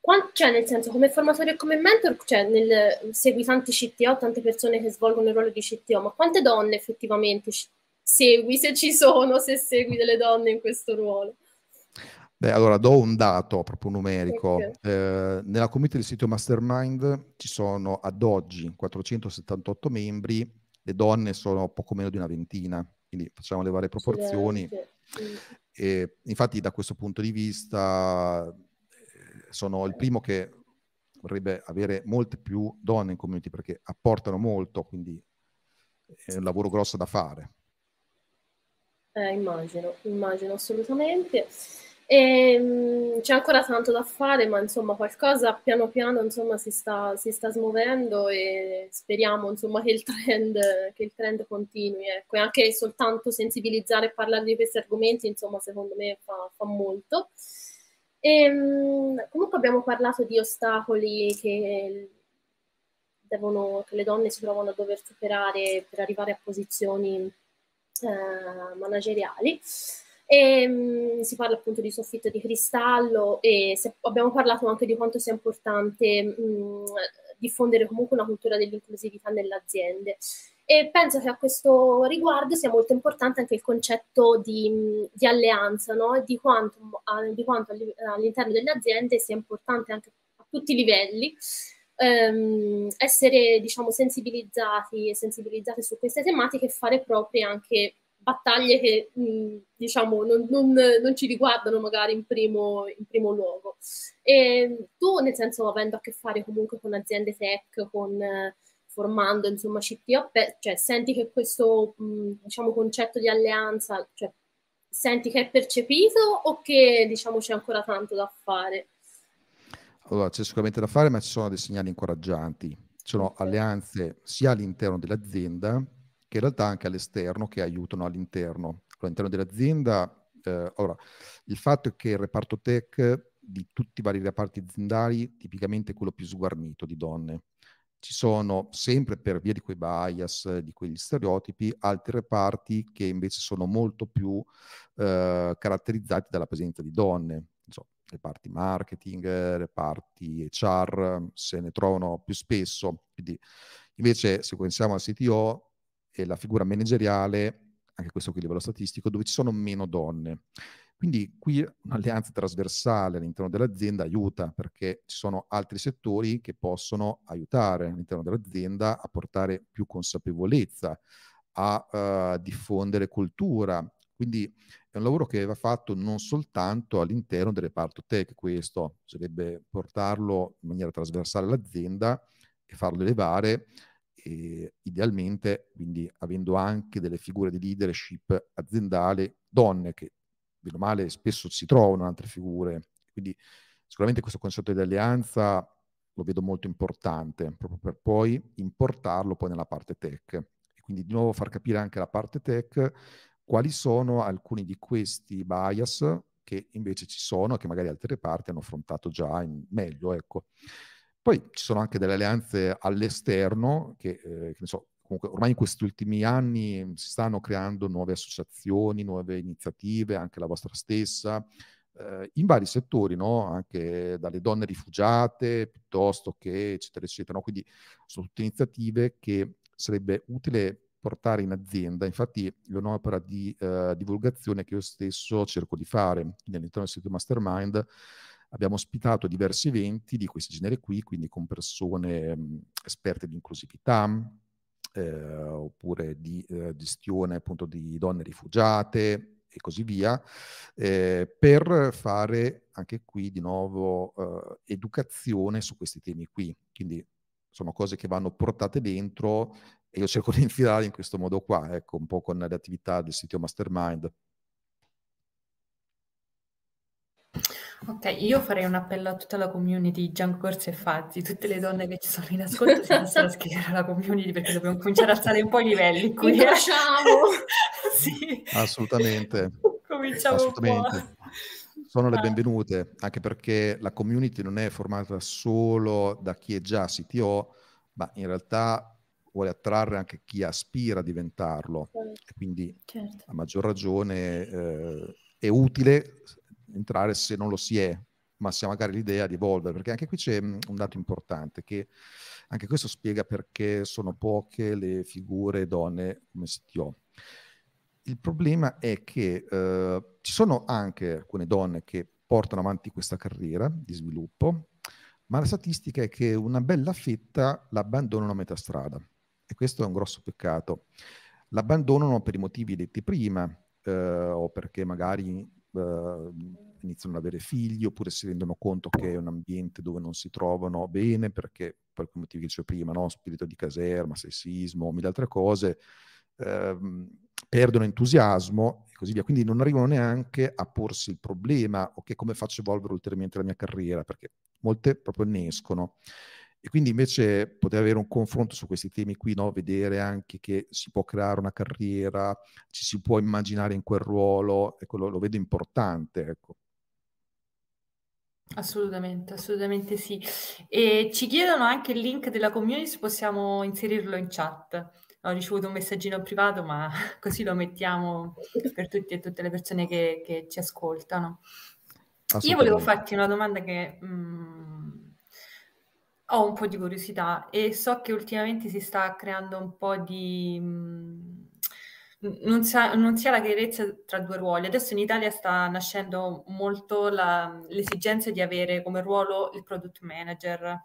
quando, cioè, nel senso, come formatore e come mentor, cioè, nel, segui tanti CTO, tante persone che svolgono il ruolo di CTO, ma quante donne effettivamente segui, se ci sono, se segui delle donne in questo ruolo? Beh, allora do un dato proprio numerico. Okay. Eh, nella community del sito Mastermind ci sono ad oggi 478 membri, le donne sono poco meno di una ventina, quindi facciamo le varie proporzioni. E, infatti da questo punto di vista sono il primo che vorrebbe avere molte più donne in community perché apportano molto, quindi è un lavoro grosso da fare. Eh, immagino, immagino assolutamente. E, um, c'è ancora tanto da fare, ma insomma qualcosa piano piano insomma, si, sta, si sta smuovendo e speriamo insomma, che, il trend, che il trend continui. Ecco. E anche soltanto sensibilizzare e parlare di questi argomenti, insomma, secondo me fa, fa molto. E, ehm, comunque abbiamo parlato di ostacoli che, devono, che le donne si trovano a dover superare per arrivare a posizioni eh, manageriali. E, um, si parla appunto di soffitto di cristallo e se, abbiamo parlato anche di quanto sia importante um, diffondere comunque una cultura dell'inclusività nelle aziende. E penso che a questo riguardo sia molto importante anche il concetto di, di alleanza, no? di quanto, di quanto all'interno delle aziende sia importante anche a tutti i livelli ehm, essere diciamo, sensibilizzati e sensibilizzati su queste tematiche e fare proprie anche battaglie che mh, diciamo non, non, non, ci riguardano magari in primo, in primo luogo. E tu, nel senso, avendo a che fare comunque con aziende tech, con formando insomma CTO, cioè senti che questo mh, diciamo, concetto di alleanza, cioè, senti che è percepito o che diciamo c'è ancora tanto da fare? Allora, c'è sicuramente da fare, ma ci sono dei segnali incoraggianti. Ci sono alleanze sia all'interno dell'azienda che in realtà anche all'esterno che aiutano all'interno. All'interno dell'azienda, eh, allora, il fatto è che il reparto tech di tutti i vari reparti aziendali tipicamente è quello più sguarnito di donne ci sono sempre per via di quei bias, di quegli stereotipi, altri reparti che invece sono molto più eh, caratterizzati dalla presenza di donne. So, reparti marketing, reparti HR, se ne trovano più spesso. Quindi, invece, se pensiamo al CTO e la figura manageriale, anche questo qui a livello statistico, dove ci sono meno donne. Quindi qui un'alleanza trasversale all'interno dell'azienda aiuta perché ci sono altri settori che possono aiutare all'interno dell'azienda a portare più consapevolezza, a uh, diffondere cultura. Quindi è un lavoro che va fatto non soltanto all'interno del reparto tech, questo sarebbe portarlo in maniera trasversale all'azienda e farlo elevare e idealmente quindi avendo anche delle figure di leadership aziendale donne che bene o male, spesso si trovano altre figure. Quindi sicuramente questo concetto di alleanza lo vedo molto importante, proprio per poi importarlo poi nella parte tech. E quindi di nuovo far capire anche alla parte tech quali sono alcuni di questi bias che invece ci sono e che magari altre parti hanno affrontato già in meglio. Ecco. Poi ci sono anche delle alleanze all'esterno che, eh, che so, comunque ormai in questi ultimi anni si stanno creando nuove associazioni, nuove iniziative, anche la vostra stessa, eh, in vari settori, no? anche dalle donne rifugiate piuttosto che eccetera, eccetera. No? Quindi sono tutte iniziative che sarebbe utile portare in azienda. Infatti è un'opera di eh, divulgazione che io stesso cerco di fare. all'interno del sito Mastermind abbiamo ospitato diversi eventi di questo genere qui, quindi con persone mh, esperte di inclusività, eh, oppure di eh, gestione appunto di donne rifugiate e così via, eh, per fare anche qui di nuovo eh, educazione su questi temi qui. Quindi sono cose che vanno portate dentro e io cerco di infilare in questo modo qua, ecco, un po' con le attività del sito Mastermind. Ok, io farei un appello a tutta la community Gianco Corsi e Fazzi, tutte le donne che ci sono in ascolto si possono iscrivere alla community perché dobbiamo cominciare a alzare un po' i livelli qui. Incrociamo! sì. Assolutamente. Cominciamo Assolutamente. Sono le ah. benvenute, anche perché la community non è formata solo da chi è già CTO, ma in realtà vuole attrarre anche chi aspira a diventarlo. Certo. E quindi certo. a maggior ragione eh, è utile entrare se non lo si è, ma si ha magari l'idea di evolvere, perché anche qui c'è mm, un dato importante che anche questo spiega perché sono poche le figure donne come CTO. Il problema è che eh, ci sono anche alcune donne che portano avanti questa carriera di sviluppo, ma la statistica è che una bella fetta l'abbandonano a metà strada e questo è un grosso peccato. L'abbandonano per i motivi detti prima eh, o perché magari eh, iniziano ad avere figli oppure si rendono conto che è un ambiente dove non si trovano bene perché per quei motivi che dicevo prima, no? spirito di caserma, sessismo, mille altre cose, ehm, perdono entusiasmo e così via. Quindi non arrivano neanche a porsi il problema, ok, come faccio a evolvere ulteriormente la mia carriera, perché molte proprio ne escono. E quindi invece poter avere un confronto su questi temi qui, no? vedere anche che si può creare una carriera, ci si può immaginare in quel ruolo, ecco, lo, lo vedo importante. Ecco. Assolutamente, assolutamente sì. E ci chiedono anche il link della community se possiamo inserirlo in chat. Ho ricevuto un messaggino privato, ma così lo mettiamo per tutti e tutte le persone che, che ci ascoltano. Io volevo farti una domanda che mh, mm, ho un po' di curiosità e so che ultimamente si sta creando un po' di... Mm, non si, ha, non si ha la chiarezza tra due ruoli. Adesso in Italia sta nascendo molto la, l'esigenza di avere come ruolo il product manager,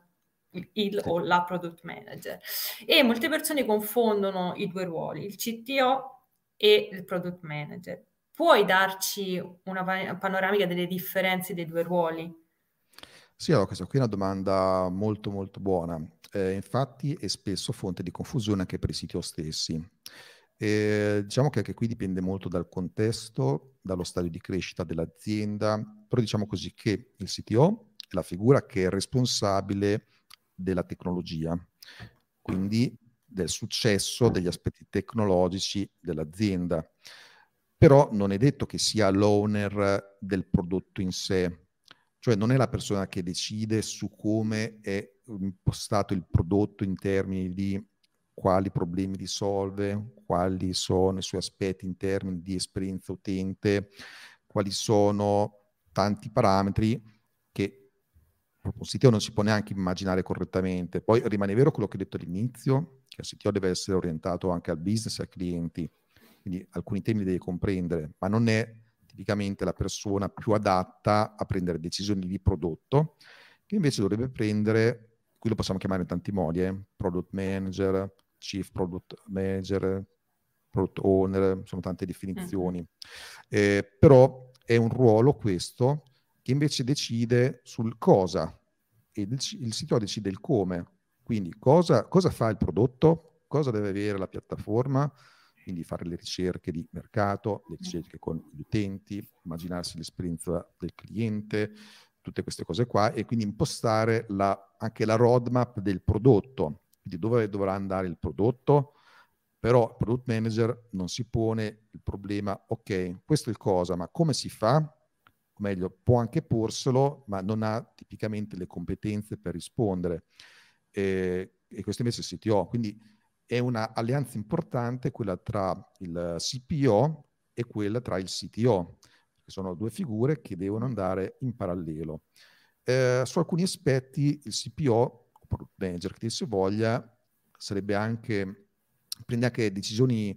il o la product manager. E molte persone confondono i due ruoli, il CTO e il product manager. Puoi darci una panoramica delle differenze dei due ruoli? Sì, allora questa qui è una domanda molto molto buona. Eh, infatti è spesso fonte di confusione anche per i CTO stessi. Eh, diciamo che anche qui dipende molto dal contesto, dallo stadio di crescita dell'azienda, però diciamo così che il CTO è la figura che è responsabile della tecnologia, quindi del successo degli aspetti tecnologici dell'azienda. Però non è detto che sia l'owner del prodotto in sé, cioè non è la persona che decide su come è impostato il prodotto in termini di quali problemi risolve, quali sono i suoi aspetti in termini di esperienza utente, quali sono tanti parametri che un CTO non si può neanche immaginare correttamente. Poi rimane vero quello che ho detto all'inizio, che il CTO deve essere orientato anche al business e ai clienti, quindi alcuni temi li deve comprendere, ma non è tipicamente la persona più adatta a prendere decisioni di prodotto, che invece dovrebbe prendere, qui lo possiamo chiamare in tanti modi, eh, product manager, chief product manager, product owner, sono tante definizioni, mm-hmm. eh, però è un ruolo questo che invece decide sul cosa e il, il sito decide il come. Quindi cosa, cosa fa il prodotto, cosa deve avere la piattaforma, quindi fare le ricerche di mercato, le ricerche con gli utenti, immaginarsi l'esperienza del cliente, tutte queste cose qua e quindi impostare la, anche la roadmap del prodotto, quindi dove dovrà andare il prodotto, però il product manager non si pone il problema, ok, questo è il cosa, ma come si fa? o meglio, può anche porselo, ma non ha tipicamente le competenze per rispondere. E, e questo invece è il CTO. Quindi è un'alleanza importante quella tra il CPO e quella tra il CTO, che sono due figure che devono andare in parallelo. Eh, su alcuni aspetti il CPO, o product manager che si voglia, sarebbe anche, prende anche decisioni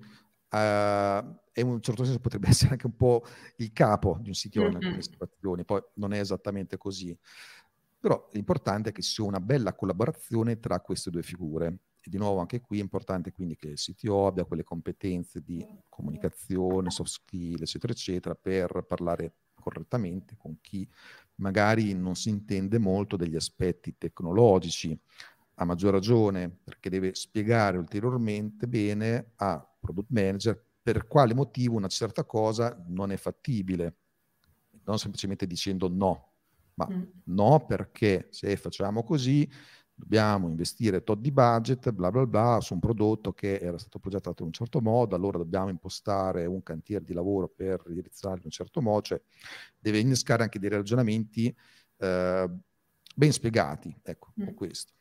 uh, e in un certo senso potrebbe essere anche un po' il capo di un sito mm-hmm. in alcune situazioni, poi non è esattamente così. Però l'importante è che ci sia una bella collaborazione tra queste due figure. E di nuovo anche qui è importante quindi che il CTO abbia quelle competenze di comunicazione, soft skill, eccetera, eccetera, per parlare correttamente con chi magari non si intende molto degli aspetti tecnologici, a maggior ragione perché deve spiegare ulteriormente bene a product manager per quale motivo una certa cosa non è fattibile, non semplicemente dicendo no, ma mm. no perché se facciamo così dobbiamo investire tot di budget, bla bla bla, su un prodotto che era stato progettato in un certo modo, allora dobbiamo impostare un cantiere di lavoro per indirizzarlo in un certo modo, cioè deve innescare anche dei ragionamenti eh, ben spiegati, ecco, mm. questo.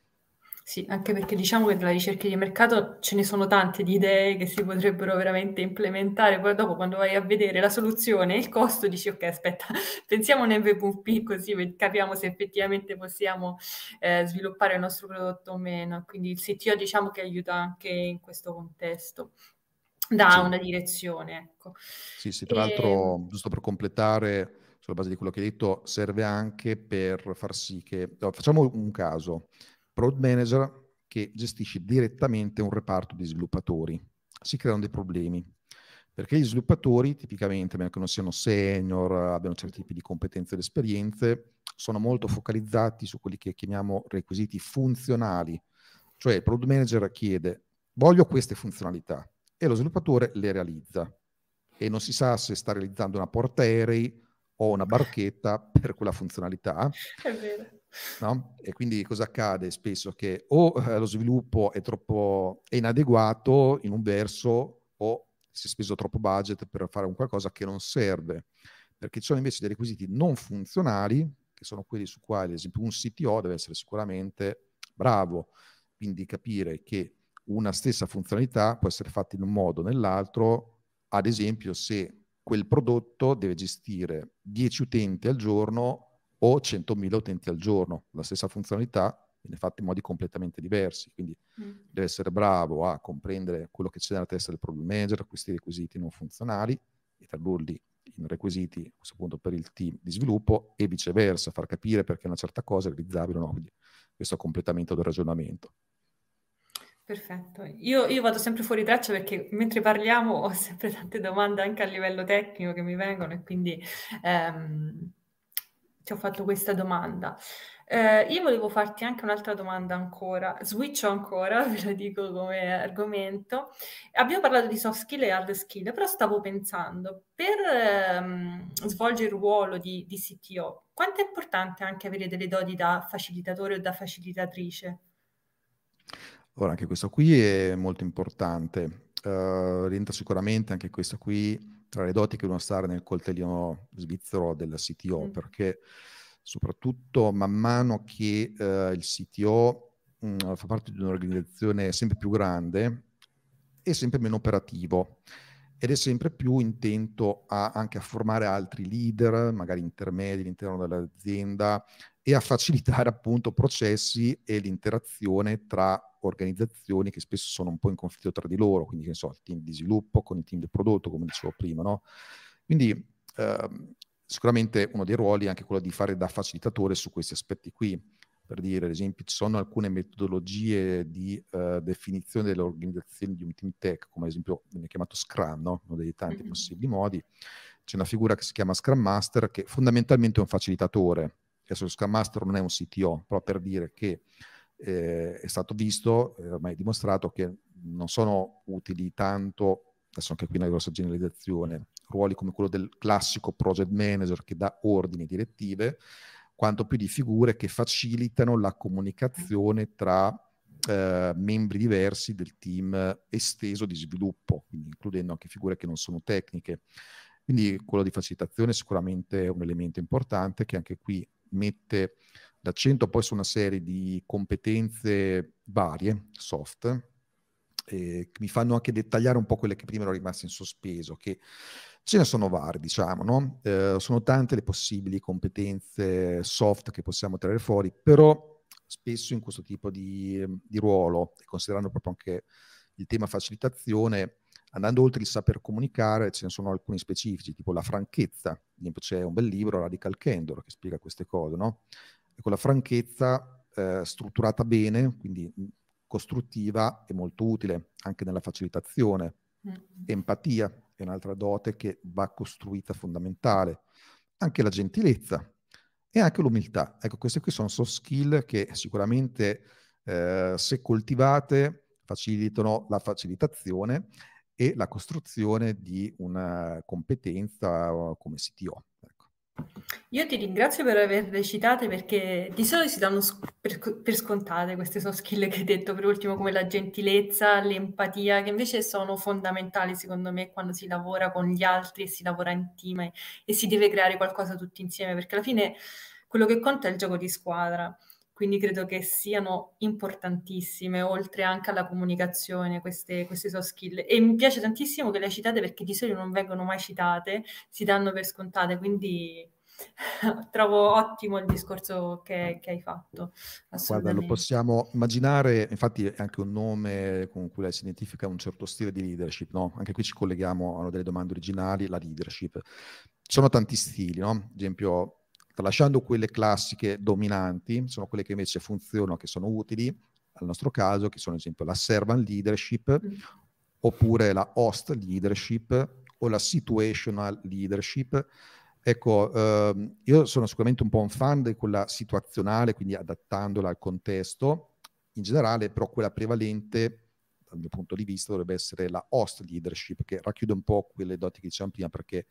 Sì, anche perché diciamo che nella ricerca di mercato ce ne sono tante di idee che si potrebbero veramente implementare, poi dopo quando vai a vedere la soluzione e il costo dici ok aspetta, pensiamo un MVP così capiamo se effettivamente possiamo eh, sviluppare il nostro prodotto o meno, quindi il CTO diciamo che aiuta anche in questo contesto dà sì. una direzione. Ecco. Sì, sì, tra e... l'altro, giusto per completare, sulla base di quello che hai detto, serve anche per far sì che... No, facciamo un caso product manager che gestisce direttamente un reparto di sviluppatori. Si creano dei problemi, perché gli sviluppatori, tipicamente, a meno che non siano senior, abbiano certi tipi di competenze ed esperienze, sono molto focalizzati su quelli che chiamiamo requisiti funzionali. Cioè il product manager chiede, voglio queste funzionalità, e lo sviluppatore le realizza. E non si sa se sta realizzando una porta aerei o una barchetta per quella funzionalità. È vero. No? E quindi cosa accade spesso? Che o eh, lo sviluppo è troppo è inadeguato in un verso o si è speso troppo budget per fare un qualcosa che non serve, perché ci sono invece dei requisiti non funzionali, che sono quelli su quali, ad esempio, un CTO deve essere sicuramente bravo, quindi capire che una stessa funzionalità può essere fatta in un modo o nell'altro, ad esempio se quel prodotto deve gestire 10 utenti al giorno o 100.000 utenti al giorno. La stessa funzionalità viene fatto in modi completamente diversi, quindi mm. deve essere bravo a comprendere quello che c'è nella testa del problem manager, questi requisiti non funzionali e tradurli in requisiti a questo punto per il team di sviluppo e viceversa, far capire perché una certa cosa è realizzabile o no, quindi questo completamento del ragionamento. Perfetto, io, io, vado sempre fuori traccia perché mentre parliamo ho sempre tante domande anche a livello tecnico che mi vengono e quindi ehm, ti ho fatto questa domanda. Eh, io volevo farti anche un'altra domanda ancora, switcho ancora, ve lo dico come argomento. Abbiamo parlato di soft skill e hard skill, però stavo pensando, per ehm, svolgere il ruolo di, di CTO, quanto è importante anche avere delle doti da facilitatore o da facilitatrice? Allora, anche questo qui è molto importante. Uh, rientra sicuramente anche questo qui tra le doti che devono stare nel coltellino svizzero del CTO, mm. perché soprattutto man mano che uh, il CTO mh, mm, fa parte di un'organizzazione sempre più grande, è sempre meno operativo ed è sempre più intento a, anche a formare altri leader, magari intermedi all'interno dell'azienda e a facilitare appunto processi e l'interazione tra organizzazioni che spesso sono un po' in conflitto tra di loro, quindi che so, il team di sviluppo con il team di prodotto, come dicevo prima, no? Quindi eh, sicuramente uno dei ruoli è anche quello di fare da facilitatore su questi aspetti qui. Per dire, ad esempio, ci sono alcune metodologie di uh, definizione delle organizzazioni di un team tech, come ad esempio viene chiamato Scrum, no? uno dei tanti mm-hmm. possibili modi. C'è una figura che si chiama Scrum Master, che fondamentalmente è un facilitatore. Adesso lo Scrum Master non è un CTO, però per dire che eh, è stato visto, è ormai dimostrato che non sono utili tanto, adesso anche qui una grossa generalizzazione, ruoli come quello del classico project manager che dà ordini e direttive, quanto più di figure che facilitano la comunicazione tra eh, membri diversi del team esteso di sviluppo, quindi includendo anche figure che non sono tecniche. Quindi quello di facilitazione sicuramente è un elemento importante che anche qui mette l'accento poi su una serie di competenze varie, soft, che mi fanno anche dettagliare un po' quelle che prima erano rimaste in sospeso, che ce ne sono varie, diciamo, no? eh, sono tante le possibili competenze soft che possiamo tirare fuori, però spesso in questo tipo di, di ruolo, considerando proprio anche il tema facilitazione, andando oltre il saper comunicare, ce ne sono alcuni specifici, tipo la franchezza. C'è un bel libro, Radical Candor, che spiega queste cose, no? E con la franchezza eh, strutturata bene, quindi costruttiva e molto utile anche nella facilitazione. Mm-hmm. Empatia è un'altra dote che va costruita fondamentale. Anche la gentilezza e anche l'umiltà. Ecco, queste qui sono soft skill che sicuramente, eh, se coltivate, facilitano la facilitazione e la costruzione di una competenza come CTO. Io ti ringrazio per averle citate perché di solito si danno per, per scontate queste soft skill che hai detto per ultimo come la gentilezza, l'empatia, che invece sono fondamentali secondo me quando si lavora con gli altri e si lavora in team e, e si deve creare qualcosa tutti insieme perché alla fine quello che conta è il gioco di squadra. Quindi credo che siano importantissime, oltre anche alla comunicazione, queste, queste soft skill. E mi piace tantissimo che le citate perché di solito non vengono mai citate, si danno per scontate, quindi trovo ottimo il discorso che, che hai fatto. Guarda, lo possiamo immaginare, infatti è anche un nome con cui si identifica un certo stile di leadership, no? Anche qui ci colleghiamo a delle domande originali, la leadership. Ci sono tanti stili, no? Ad esempio, tralasciando quelle classiche dominanti, sono quelle che invece funzionano, che sono utili, al nostro caso, che sono ad esempio la servant leadership, mm. oppure la host leadership o la situational leadership. Ecco, ehm, io sono sicuramente un po' un fan di quella situazionale, quindi adattandola al contesto. In generale, però, quella prevalente, dal mio punto di vista, dovrebbe essere la host leadership, che racchiude un po' quelle doti che dicevamo prima, perché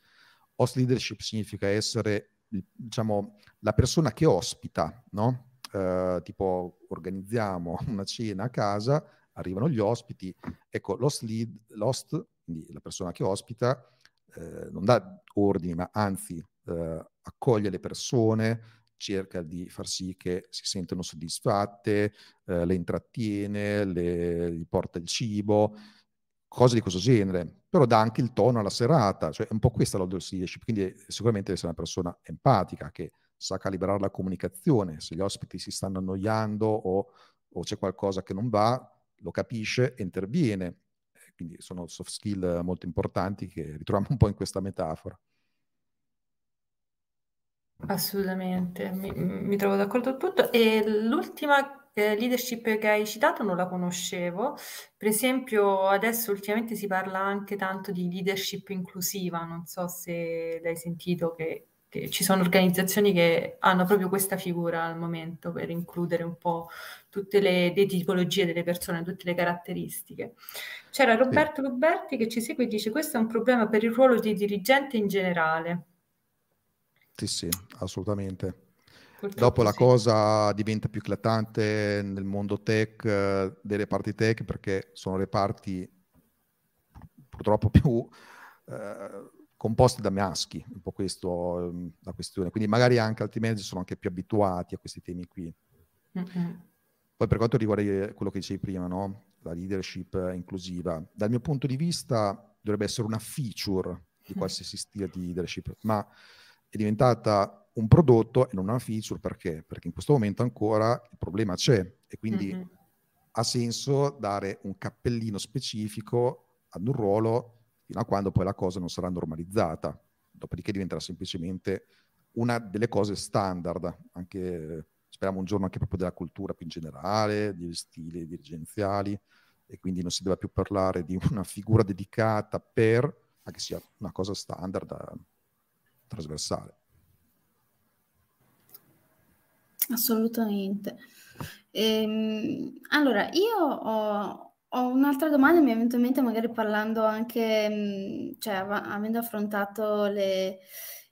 host leadership significa essere diciamo, la persona che ospita, no? Eh, tipo organizziamo una cena a casa, arrivano gli ospiti, ecco, l'host, lead, l'host quindi la persona che ospita, eh, non dà ordini, ma anzi eh, accoglie le persone, cerca di far sì che si sentano soddisfatte, eh, le intrattiene, le, gli porta il cibo, cose di questo genere, però dà anche il tono alla serata, cioè è un po' questa la leadership, quindi sicuramente deve essere una persona empatica che sa calibrare la comunicazione, se gli ospiti si stanno annoiando o, o c'è qualcosa che non va, lo capisce e interviene. Quindi sono soft skill molto importanti che ritroviamo un po' in questa metafora. Assolutamente, mi, mi trovo d'accordo con tutto. E l'ultima eh, leadership che hai citato non la conoscevo. Per esempio, adesso ultimamente si parla anche tanto di leadership inclusiva, non so se l'hai sentito che che ci sono organizzazioni che hanno proprio questa figura al momento per includere un po' tutte le, le tipologie delle persone, tutte le caratteristiche. C'era Roberto. Luberti che ci segue e dice questo è un problema per il ruolo di dirigente in generale. Sì, sì, assolutamente. Purtroppo Dopo la cosa diventa più eclatante nel mondo tech, eh, delle parti tech, perché sono reparti purtroppo più eh, composti da maschi, un po' questo ehm, la questione. Quindi magari anche altri mezzi sono anche più abituati a questi temi qui. Mm-hmm. Poi per quanto riguarda eh, quello che dicevi prima, no? la leadership inclusiva, dal mio punto di vista dovrebbe essere una feature di mm. qualsiasi stile di leadership, ma è diventata un prodotto e non una feature perché? Perché in questo momento ancora il problema c'è e quindi mm-hmm. ha senso dare un cappellino specifico ad un ruolo fino a quando poi la cosa non sarà normalizzata, dopodiché diventerà semplicemente una delle cose standard, anche speriamo un giorno anche proprio della cultura più in generale, degli stili dirigenziali, e quindi non si deve più parlare di una figura dedicata per, ma che sia una cosa standard trasversale. Assolutamente. Ehm, allora, io ho, ho un'altra domanda, mi è venuta in mente magari parlando anche, mhmm, cioè av avendo affrontato le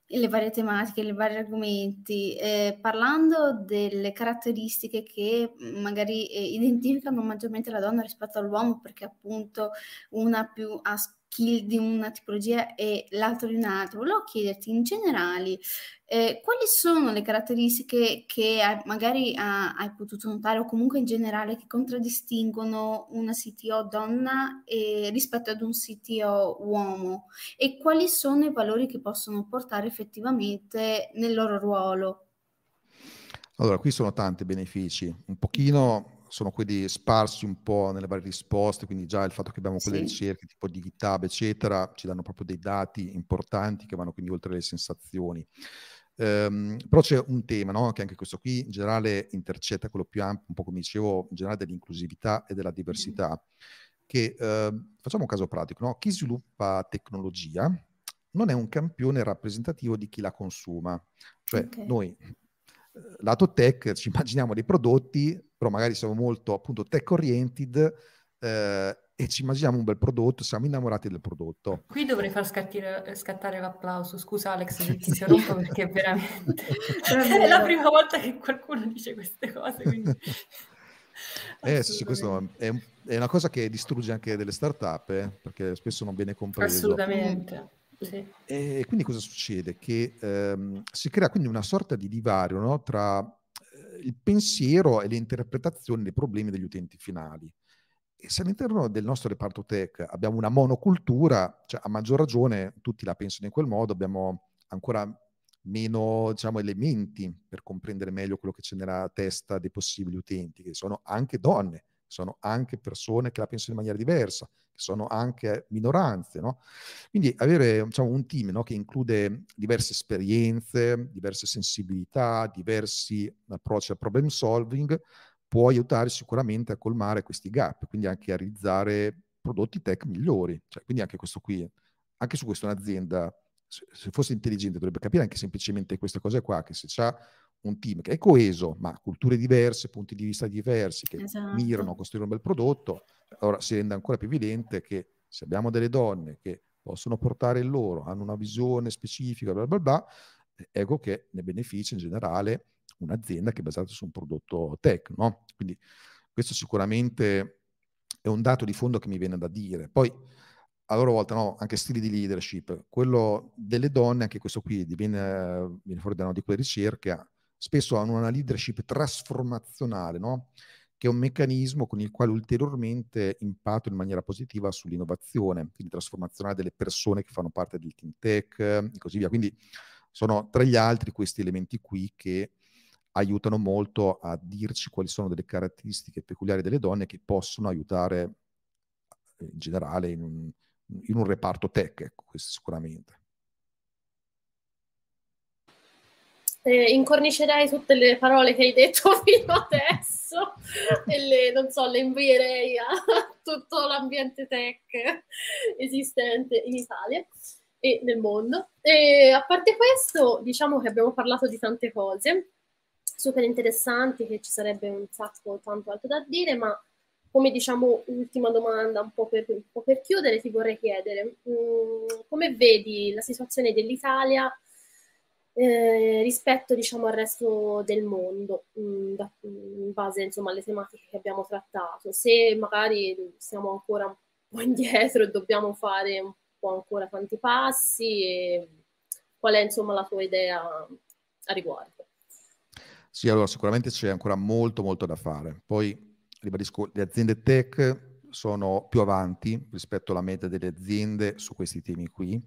le varie tematiche, i vari argomenti, ehm, parlando delle caratteristiche che, mhmm, magari, ehm, identificano maggiormente la donna rispetto all'uomo, perché appunto una più ha skill di una tipologia e l'altro di un'altra. Volevo chiederti in generale eh, quali sono le caratteristiche che hai, magari ha, hai potuto notare o comunque in generale che contraddistinguono una CTO donna eh, rispetto ad un CTO uomo e quali sono i valori che possono portare effettivamente nel loro ruolo? Allora, qui sono tanti benefici. Un pochino sono quelli sparsi un po' nelle varie risposte, quindi già il fatto che abbiamo quelle sì. ricerche tipo di GitHub, eccetera, ci danno proprio dei dati importanti che vanno quindi oltre le sensazioni. Um, però c'è un tema, no? che anche questo qui in generale intercetta quello più ampio, un po' come dicevo, in generale dell'inclusività e della diversità, mm. che uh, facciamo un caso pratico, no? chi sviluppa tecnologia non è un campione rappresentativo di chi la consuma, cioè okay. noi lato tech ci immaginiamo dei prodotti, però magari siamo molto appunto tech oriented eh, e ci immaginiamo un bel prodotto, siamo innamorati del prodotto. Qui dovrei far scattire, scattare l'applauso, scusa Alex se ti interrompo perché veramente è la prima volta che qualcuno dice queste cose. Quindi... Eh sì, questo è, è, una cosa che distrugge anche delle start-up, eh, perché spesso non viene compreso. Assolutamente. Sì. E quindi cosa succede? Che ehm, si crea quindi una sorta di divario no? tra eh, il pensiero e le interpretazioni dei problemi degli utenti finali. E se all'interno del nostro reparto tech abbiamo una monocultura, cioè a maggior ragione tutti la pensano in quel modo, abbiamo ancora meno diciamo, elementi per comprendere meglio quello che c'è nella testa dei possibili utenti, che sono anche donne, sono anche persone che la pensano in maniera diversa, sono anche minoranze. No? Quindi avere diciamo, un team no, che include diverse esperienze, diverse sensibilità, diversi approcci al problem solving, può aiutare sicuramente a colmare questi gap, quindi anche a realizzare prodotti tech migliori. Cioè, quindi anche questo qui, anche su questo un'azienda, se fosse intelligente, dovrebbe capire anche semplicemente queste cose qua, che se c'è un team che è coeso, ma culture diverse, punti di vista diversi, che esatto. mirano a costruire un bel prodotto, allora si rende ancora più evidente che se abbiamo delle donne che possono portare il loro, hanno una visione specifica, bla bla bla, ecco che ne beneficia in generale un'azienda che è basata su un prodotto tech, no? Quindi questo sicuramente è un dato di fondo che mi viene da dire. Poi, a loro volta, no, anche stili di leadership, quello delle donne, anche questo qui viene, viene fuori da una di quelle ricerche, spesso hanno una leadership trasformazionale, no? che è un meccanismo con il quale ulteriormente impatto in maniera positiva sull'innovazione, quindi trasformazionale delle persone che fanno parte del team tech e così via. Quindi Sono tra gli altri questi elementi qui che aiutano molto a dirci quali sono delle caratteristiche peculiari delle donne che possono aiutare eh, in generale in un, in un reparto tech, ecco, questo sicuramente. Eh, incornicerei tutte le parole che hai detto fino adesso e le, non so, le invierei a tutto l'ambiente tech esistente in Italia e nel mondo. E a parte questo, diciamo che abbiamo parlato di tante cose super interessanti, che ci sarebbe un sacco tanto altro da dire, ma come diciamo ultima domanda, un po' per, un po per chiudere, ti vorrei chiedere mh, mm, come vedi la situazione dell'Italia eh, rispetto diciamo, al resto del mondo, mh, mm, da, in base insomma, alle tematiche che abbiamo trattato, se magari siamo ancora un po' indietro e dobbiamo fare un po' ancora tanti passi, qual è insomma la tua idea a riguardo? Sì, allora sicuramente c'è ancora molto molto da fare. Poi ribadisco, le aziende tech sono più avanti rispetto alla media delle aziende su questi temi qui,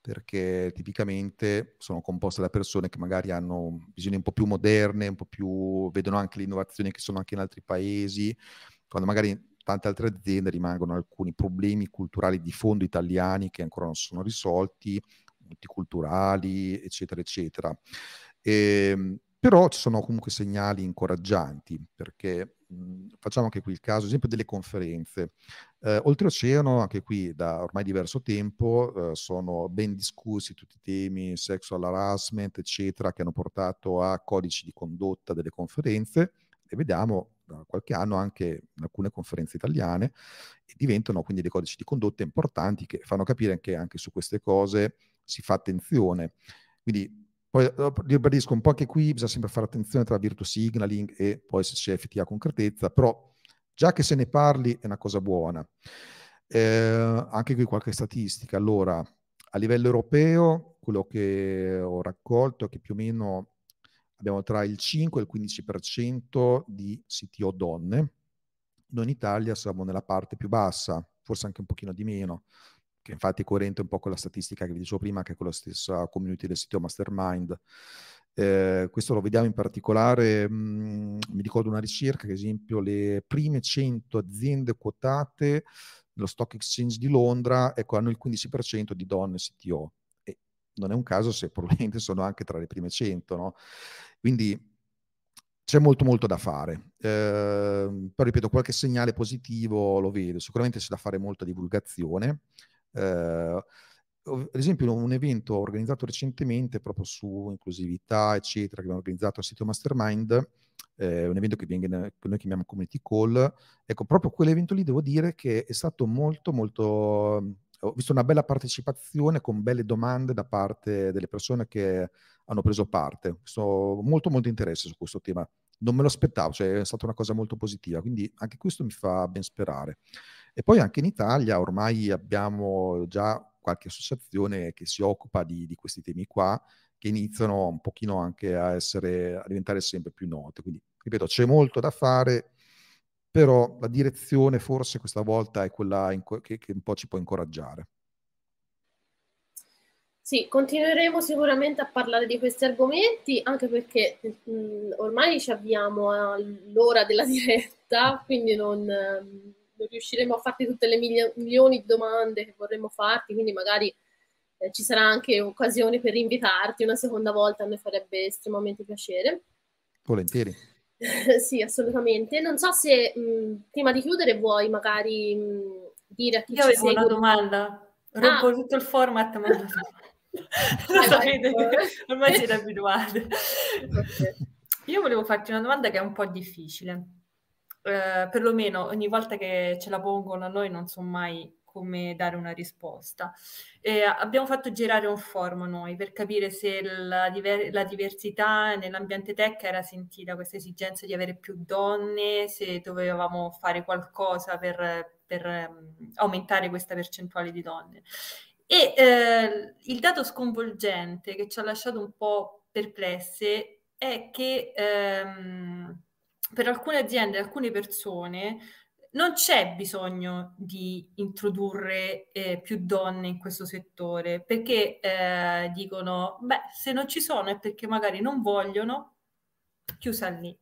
perché tipicamente sono composte da persone che magari hanno visioni un po' più moderne, un po' più vedono anche le innovazioni che sono anche in altri paesi, quando magari tante altre aziende rimangono alcuni problemi culturali di fondo italiani che ancora non sono risolti, multiculturali, eccetera, eccetera. E, ehm, però ci sono comunque segnali incoraggianti, perché facciamo anche qui il caso, ad esempio, delle conferenze. Eh, oltreoceano, anche qui da ormai diverso tempo, eh, sono ben discussi tutti i temi sexual harassment, eccetera, che hanno portato a codici di condotta delle conferenze e vediamo da qualche anno anche alcune conferenze italiane e diventano quindi dei codici di condotta importanti che fanno capire che anche su queste cose si fa attenzione. Quindi poi ribadisco un po' che qui bisogna sempre fare attenzione tra virtue signaling e poi se c'è effettiva concretezza, però già che se ne parli è una cosa buona. Eh, anche qui qualche statistica. Allora, a livello europeo, quello che ho raccolto è che più o meno abbiamo tra il 5 e il 15% di CTO donne. Noi in Italia siamo nella parte più bassa, forse anche un pochino di meno, che infatti è coerente un po' con la statistica che vi dicevo prima, che è con la stessa community del sito Mastermind. Eh, questo lo vediamo in particolare, mh, mm, mi ricordo una ricerca, ad esempio le prime 100 aziende quotate nello Stock Exchange di Londra ecco, hanno il 15% di donne CTO. E non è un caso se probabilmente sono anche tra le prime 100, no? Quindi c'è molto molto da fare. Eh, però ripeto, qualche segnale positivo lo vedo. Sicuramente c'è da fare molta divulgazione. Eh, ad esempio un evento organizzato recentemente proprio su inclusività, eccetera, che abbiamo organizzato al sito Mastermind, eh, un evento che, viene, che noi chiamiamo Community Call, ecco, proprio quell'evento lì devo dire che è stato molto, molto, ho visto una bella partecipazione con belle domande da parte delle persone che hanno preso parte, ho molto, molto interesse su questo tema, non me lo aspettavo, cioè è stata una cosa molto positiva, quindi anche questo mi fa ben sperare. E poi anche in Italia ormai abbiamo già qualche associazione che si occupa di, di questi temi qua, che iniziano un pochino anche a, essere, a diventare sempre più note. Quindi, ripeto, c'è molto da fare, però la direzione forse questa volta è quella co- che, che un po' ci può incoraggiare. Sì, continueremo sicuramente a parlare di questi argomenti, anche perché mh, ormai ci avviamo all'ora della diretta, quindi non, non riusciremo a farti tutte le milio- milioni di domande che vorremmo farti, quindi magari eh, ci sarà anche occasione per invitarti una seconda volta, a me farebbe estremamente piacere. Volentieri. sì, assolutamente. Non so se mh, prima di chiudere vuoi magari mh, dire a chi Io ci avevo una domanda, rompo ah. tutto il format, ma lo sapete, ormai siete abituati. Io volevo farti una domanda che è un po' difficile eh, perlomeno ogni volta che ce la pongono a noi non so mai come dare una risposta. Eh, abbiamo fatto girare un forum noi per capire se la, diver- la, diversità nell'ambiente tech era sentita, questa esigenza di avere più donne, se dovevamo fare qualcosa per, per um, aumentare questa percentuale di donne. E eh, il dato sconvolgente che ci ha lasciato un po' perplesse è che ehm, per alcune aziende, alcune persone, non c'è bisogno di introdurre eh, più donne in questo settore perché eh, dicono, beh, se non ci sono è perché magari non vogliono, chiusa lì.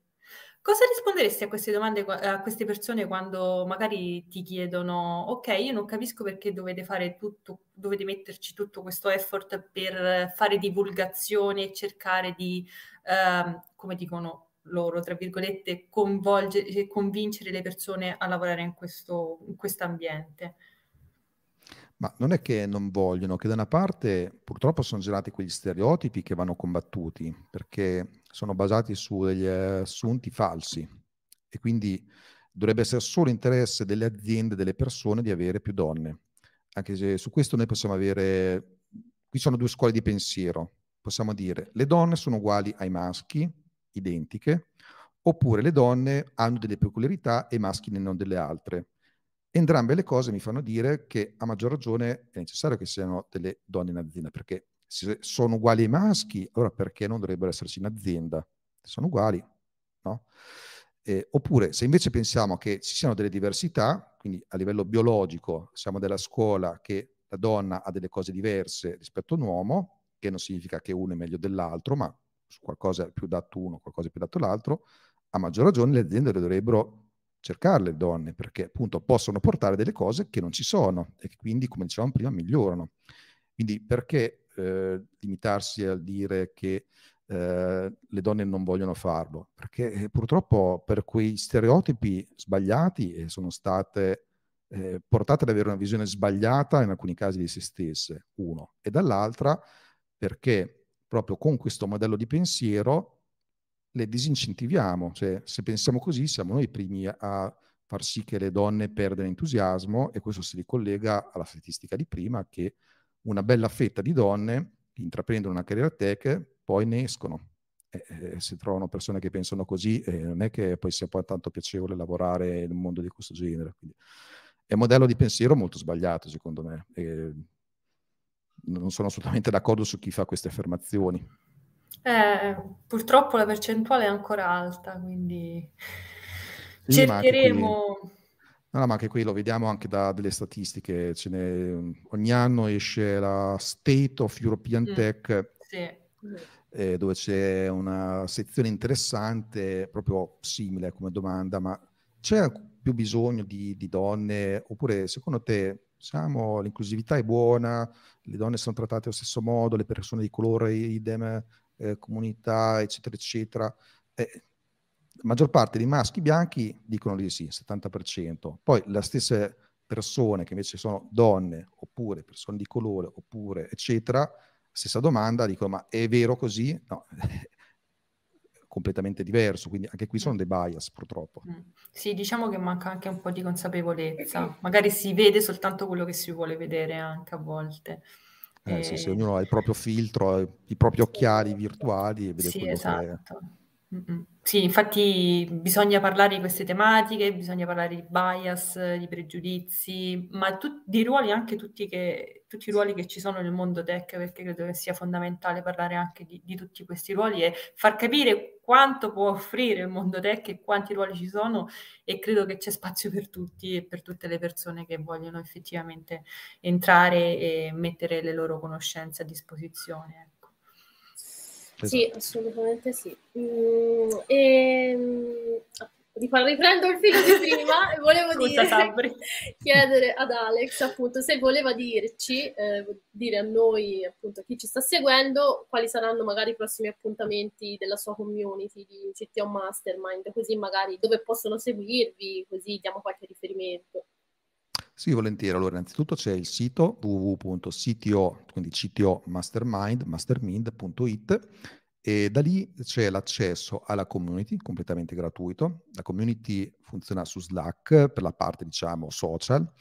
Cosa risponderesti a queste domande, a queste persone quando magari ti chiedono, ok, io non capisco perché dovete fare tutto, dovete metterci tutto questo effort per fare divulgazione e cercare di, eh, come dicono loro, tra virgolette, coinvolgere, convincere le persone a lavorare in questo ambiente? Ma non è che non vogliono, che da una parte purtroppo sono generati quegli stereotipi che vanno combattuti, perché sono basati su degli assunti falsi e quindi dovrebbe essere solo interesse delle aziende, delle persone di avere più donne. Anche se su questo noi possiamo avere, qui sono due scuole di pensiero, possiamo dire le donne sono uguali ai maschi, identiche, oppure le donne hanno delle peculiarità e i maschi ne hanno delle altre. Entrambe le cose mi fanno dire che a maggior ragione è necessario che siano delle donne in azienda, perché se sono uguali ai maschi, allora perché non dovrebbero esserci in azienda? Se sono uguali, no? Eh, oppure se invece pensiamo che ci siano delle diversità, quindi a livello biologico siamo della scuola che la donna ha delle cose diverse rispetto a un uomo, che non significa che uno è meglio dell'altro, ma su qualcosa più dato uno, qualcosa più dato l'altro, a maggior ragione le aziende dovrebbero cercare le donne, perché appunto possono portare delle cose che non ci sono e che quindi, come dicevamo prima, migliorano. Quindi perché eh, limitarsi a dire che eh, le donne non vogliono farlo? Perché eh, purtroppo per quei stereotipi sbagliati eh, sono state eh, portate ad avere una visione sbagliata in alcuni casi di se stesse, uno, e dall'altra perché proprio con questo modello di pensiero le disincentiviamo, cioè se pensiamo così siamo noi i primi a far sì che le donne perdano entusiasmo e questo si ricollega alla statistica di prima che una bella fetta di donne che intraprendono una carriera tech poi ne escono. E, e se trovano persone che pensano così, eh, non è che poi sia poi tanto piacevole lavorare in un mondo di questo genere. Quindi è un modello di pensiero molto sbagliato, secondo me. Non sono assolutamente d'accordo su chi fa queste affermazioni. Eh, purtroppo la percentuale è ancora alta, quindi sì, cercheremo... No, ma anche qui lo vediamo anche da delle statistiche. ogni anno esce la State of European mm, Tech, sì. eh, dove c'è una sezione interessante, proprio simile come domanda, ma c'è più bisogno di, di donne? Oppure secondo te siamo, l'inclusività è buona, le donne sono trattate allo stesso modo, le persone di colore idem, eh, comunità, eccetera, eccetera. Eh, la maggior parte dei maschi bianchi dicono di sì, 70%. Poi le stesse persone che invece sono donne, oppure persone di colore, oppure eccetera, stessa domanda, dicono ma è vero così? No, completamente diverso, quindi anche qui sono dei bias purtroppo. Mm. Sì, diciamo che manca anche un po' di consapevolezza, magari si vede soltanto quello che si vuole vedere anche a volte. Eh, e... sì, sì, ognuno ha il proprio filtro, i propri occhiali virtuali e vede sì, quello esatto. che è. Sì, infatti bisogna parlare di queste tematiche, bisogna parlare di bias, di pregiudizi, ma tu, di ruoli anche tutti, che, tutti i ruoli che ci sono nel mondo tech, perché credo che sia fondamentale parlare anche di, di tutti questi ruoli e far capire quanto può offrire il mondo tech e quanti ruoli ci sono e credo che c'è spazio per tutti e per tutte le persone che vogliono effettivamente entrare e mettere le loro conoscenze a disposizione. Esatto. Sì, assolutamente sì. Mm, e, mm, riprendo il filo di prima e volevo dire, chiedere ad Alex appunto se voleva dirci, eh, dire a noi appunto a chi ci sta seguendo quali saranno magari i prossimi appuntamenti della sua community di CTO Mastermind, così magari dove possono seguirvi, così diamo qualche riferimento. Sì, volentieri. Allora, innanzitutto c'è il sito www.cto, quindi CTO Mastermind, mastermind.it e da lì c'è l'accesso alla community completamente gratuito. La community funziona su Slack per la parte, diciamo, social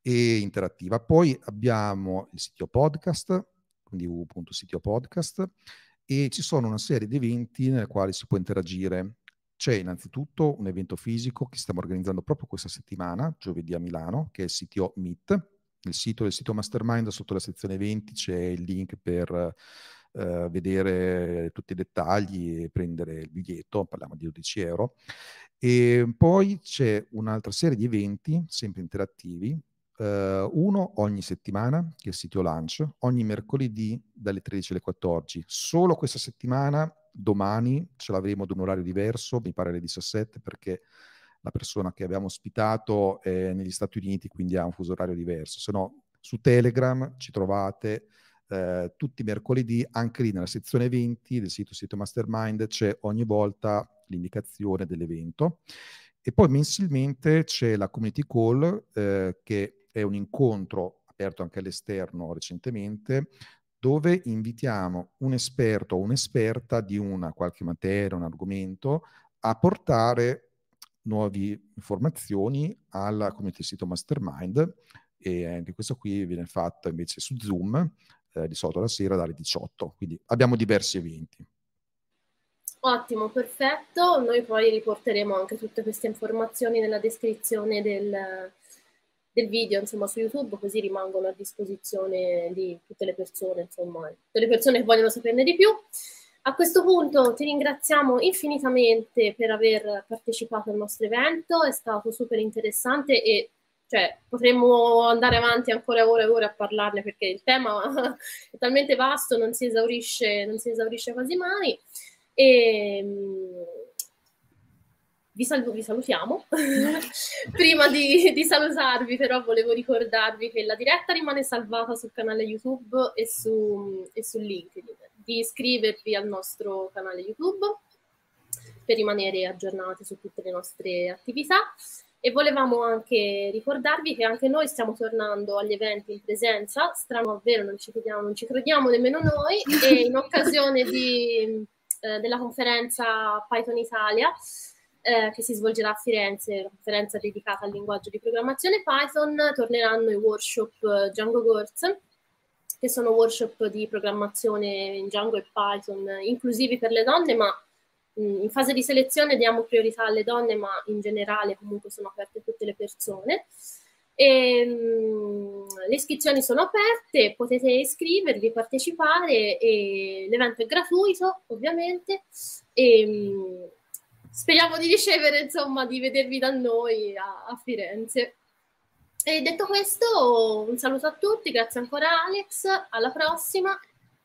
e interattiva. Poi abbiamo il sito podcast, quindi www.sitiopodcast e ci sono una serie di eventi nel quali si può interagire c'è innanzitutto un evento fisico che stiamo organizzando proprio questa settimana, giovedì a Milano, che è il CTO Meet. Nel sito del sito Mastermind, sotto la sezione eventi, c'è il link per eh, vedere tutti i dettagli e prendere il biglietto, parliamo di 12 euro. E poi c'è un'altra serie di eventi, sempre interattivi, Uh, uno ogni settimana, che è il sito Lunch, ogni mercoledì dalle 13 alle 14. Solo questa settimana, domani, ce l'avremo ad un orario diverso, mi pare alle 17, perché la persona che abbiamo ospitato è negli Stati Uniti, quindi ha un fuso orario diverso. Se no, su Telegram ci trovate eh, tutti i mercoledì, anche lì nella sezione eventi del sito Sito Mastermind c'è ogni volta l'indicazione dell'evento. E poi mensilmente c'è la community call eh, che è un incontro aperto anche all'esterno recentemente, dove invitiamo un esperto o un'esperta di una qualche materia, un argomento, a portare nuove informazioni alla community sito Mastermind e anche questo qui viene fatto invece su Zoom eh, di solito la sera dalle 18, quindi abbiamo diversi eventi. Ottimo, perfetto. Noi poi riporteremo anche tutte queste informazioni nella descrizione del, del video insomma, su YouTube, così rimangono a disposizione di tutte le persone, insomma, tutte le persone che vogliono saperne di più. A questo punto ti ringraziamo infinitamente per aver partecipato al nostro evento, è stato super interessante e cioè, potremmo andare avanti ancora ore e ore a parlarne perché il tema è talmente vasto, non si esaurisce, non si esaurisce quasi mai. E, vi, sal- vi salutiamo. Prima di, di, salutarvi, però, volevo ricordarvi che la diretta rimane salvata sul canale YouTube e su, e su LinkedIn. Di iscrivervi al nostro canale YouTube per rimanere aggiornati su tutte le nostre attività. E volevamo anche ricordarvi che anche noi stiamo tornando agli eventi in presenza, strano vero, non ci crediamo, non ci crediamo nemmeno noi, e in occasione di, eh, della conferenza Python Italia eh, che si svolgerà a Firenze, una conferenza dedicata al linguaggio di programmazione Python, torneranno i workshop eh, Django Girls, che sono workshop di programmazione in Django e Python, inclusivi per le donne, ma in fase di selezione diamo priorità alle donne, ma in generale comunque sono aperte tutte le persone. E, mh, le iscrizioni sono aperte, potete iscrivervi, partecipare, l'evento è gratuito ovviamente. E, mh, speriamo di ricevere, insomma, di vedervi da noi a, a Firenze. E detto questo, un saluto a tutti, grazie ancora Alex, alla prossima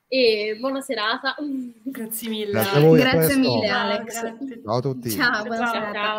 e buona serata. Grazie mille. Grazie, a voi, grazie mille Alex. Ciao a tutti. Ciao, buona ciao, serata. Ciao.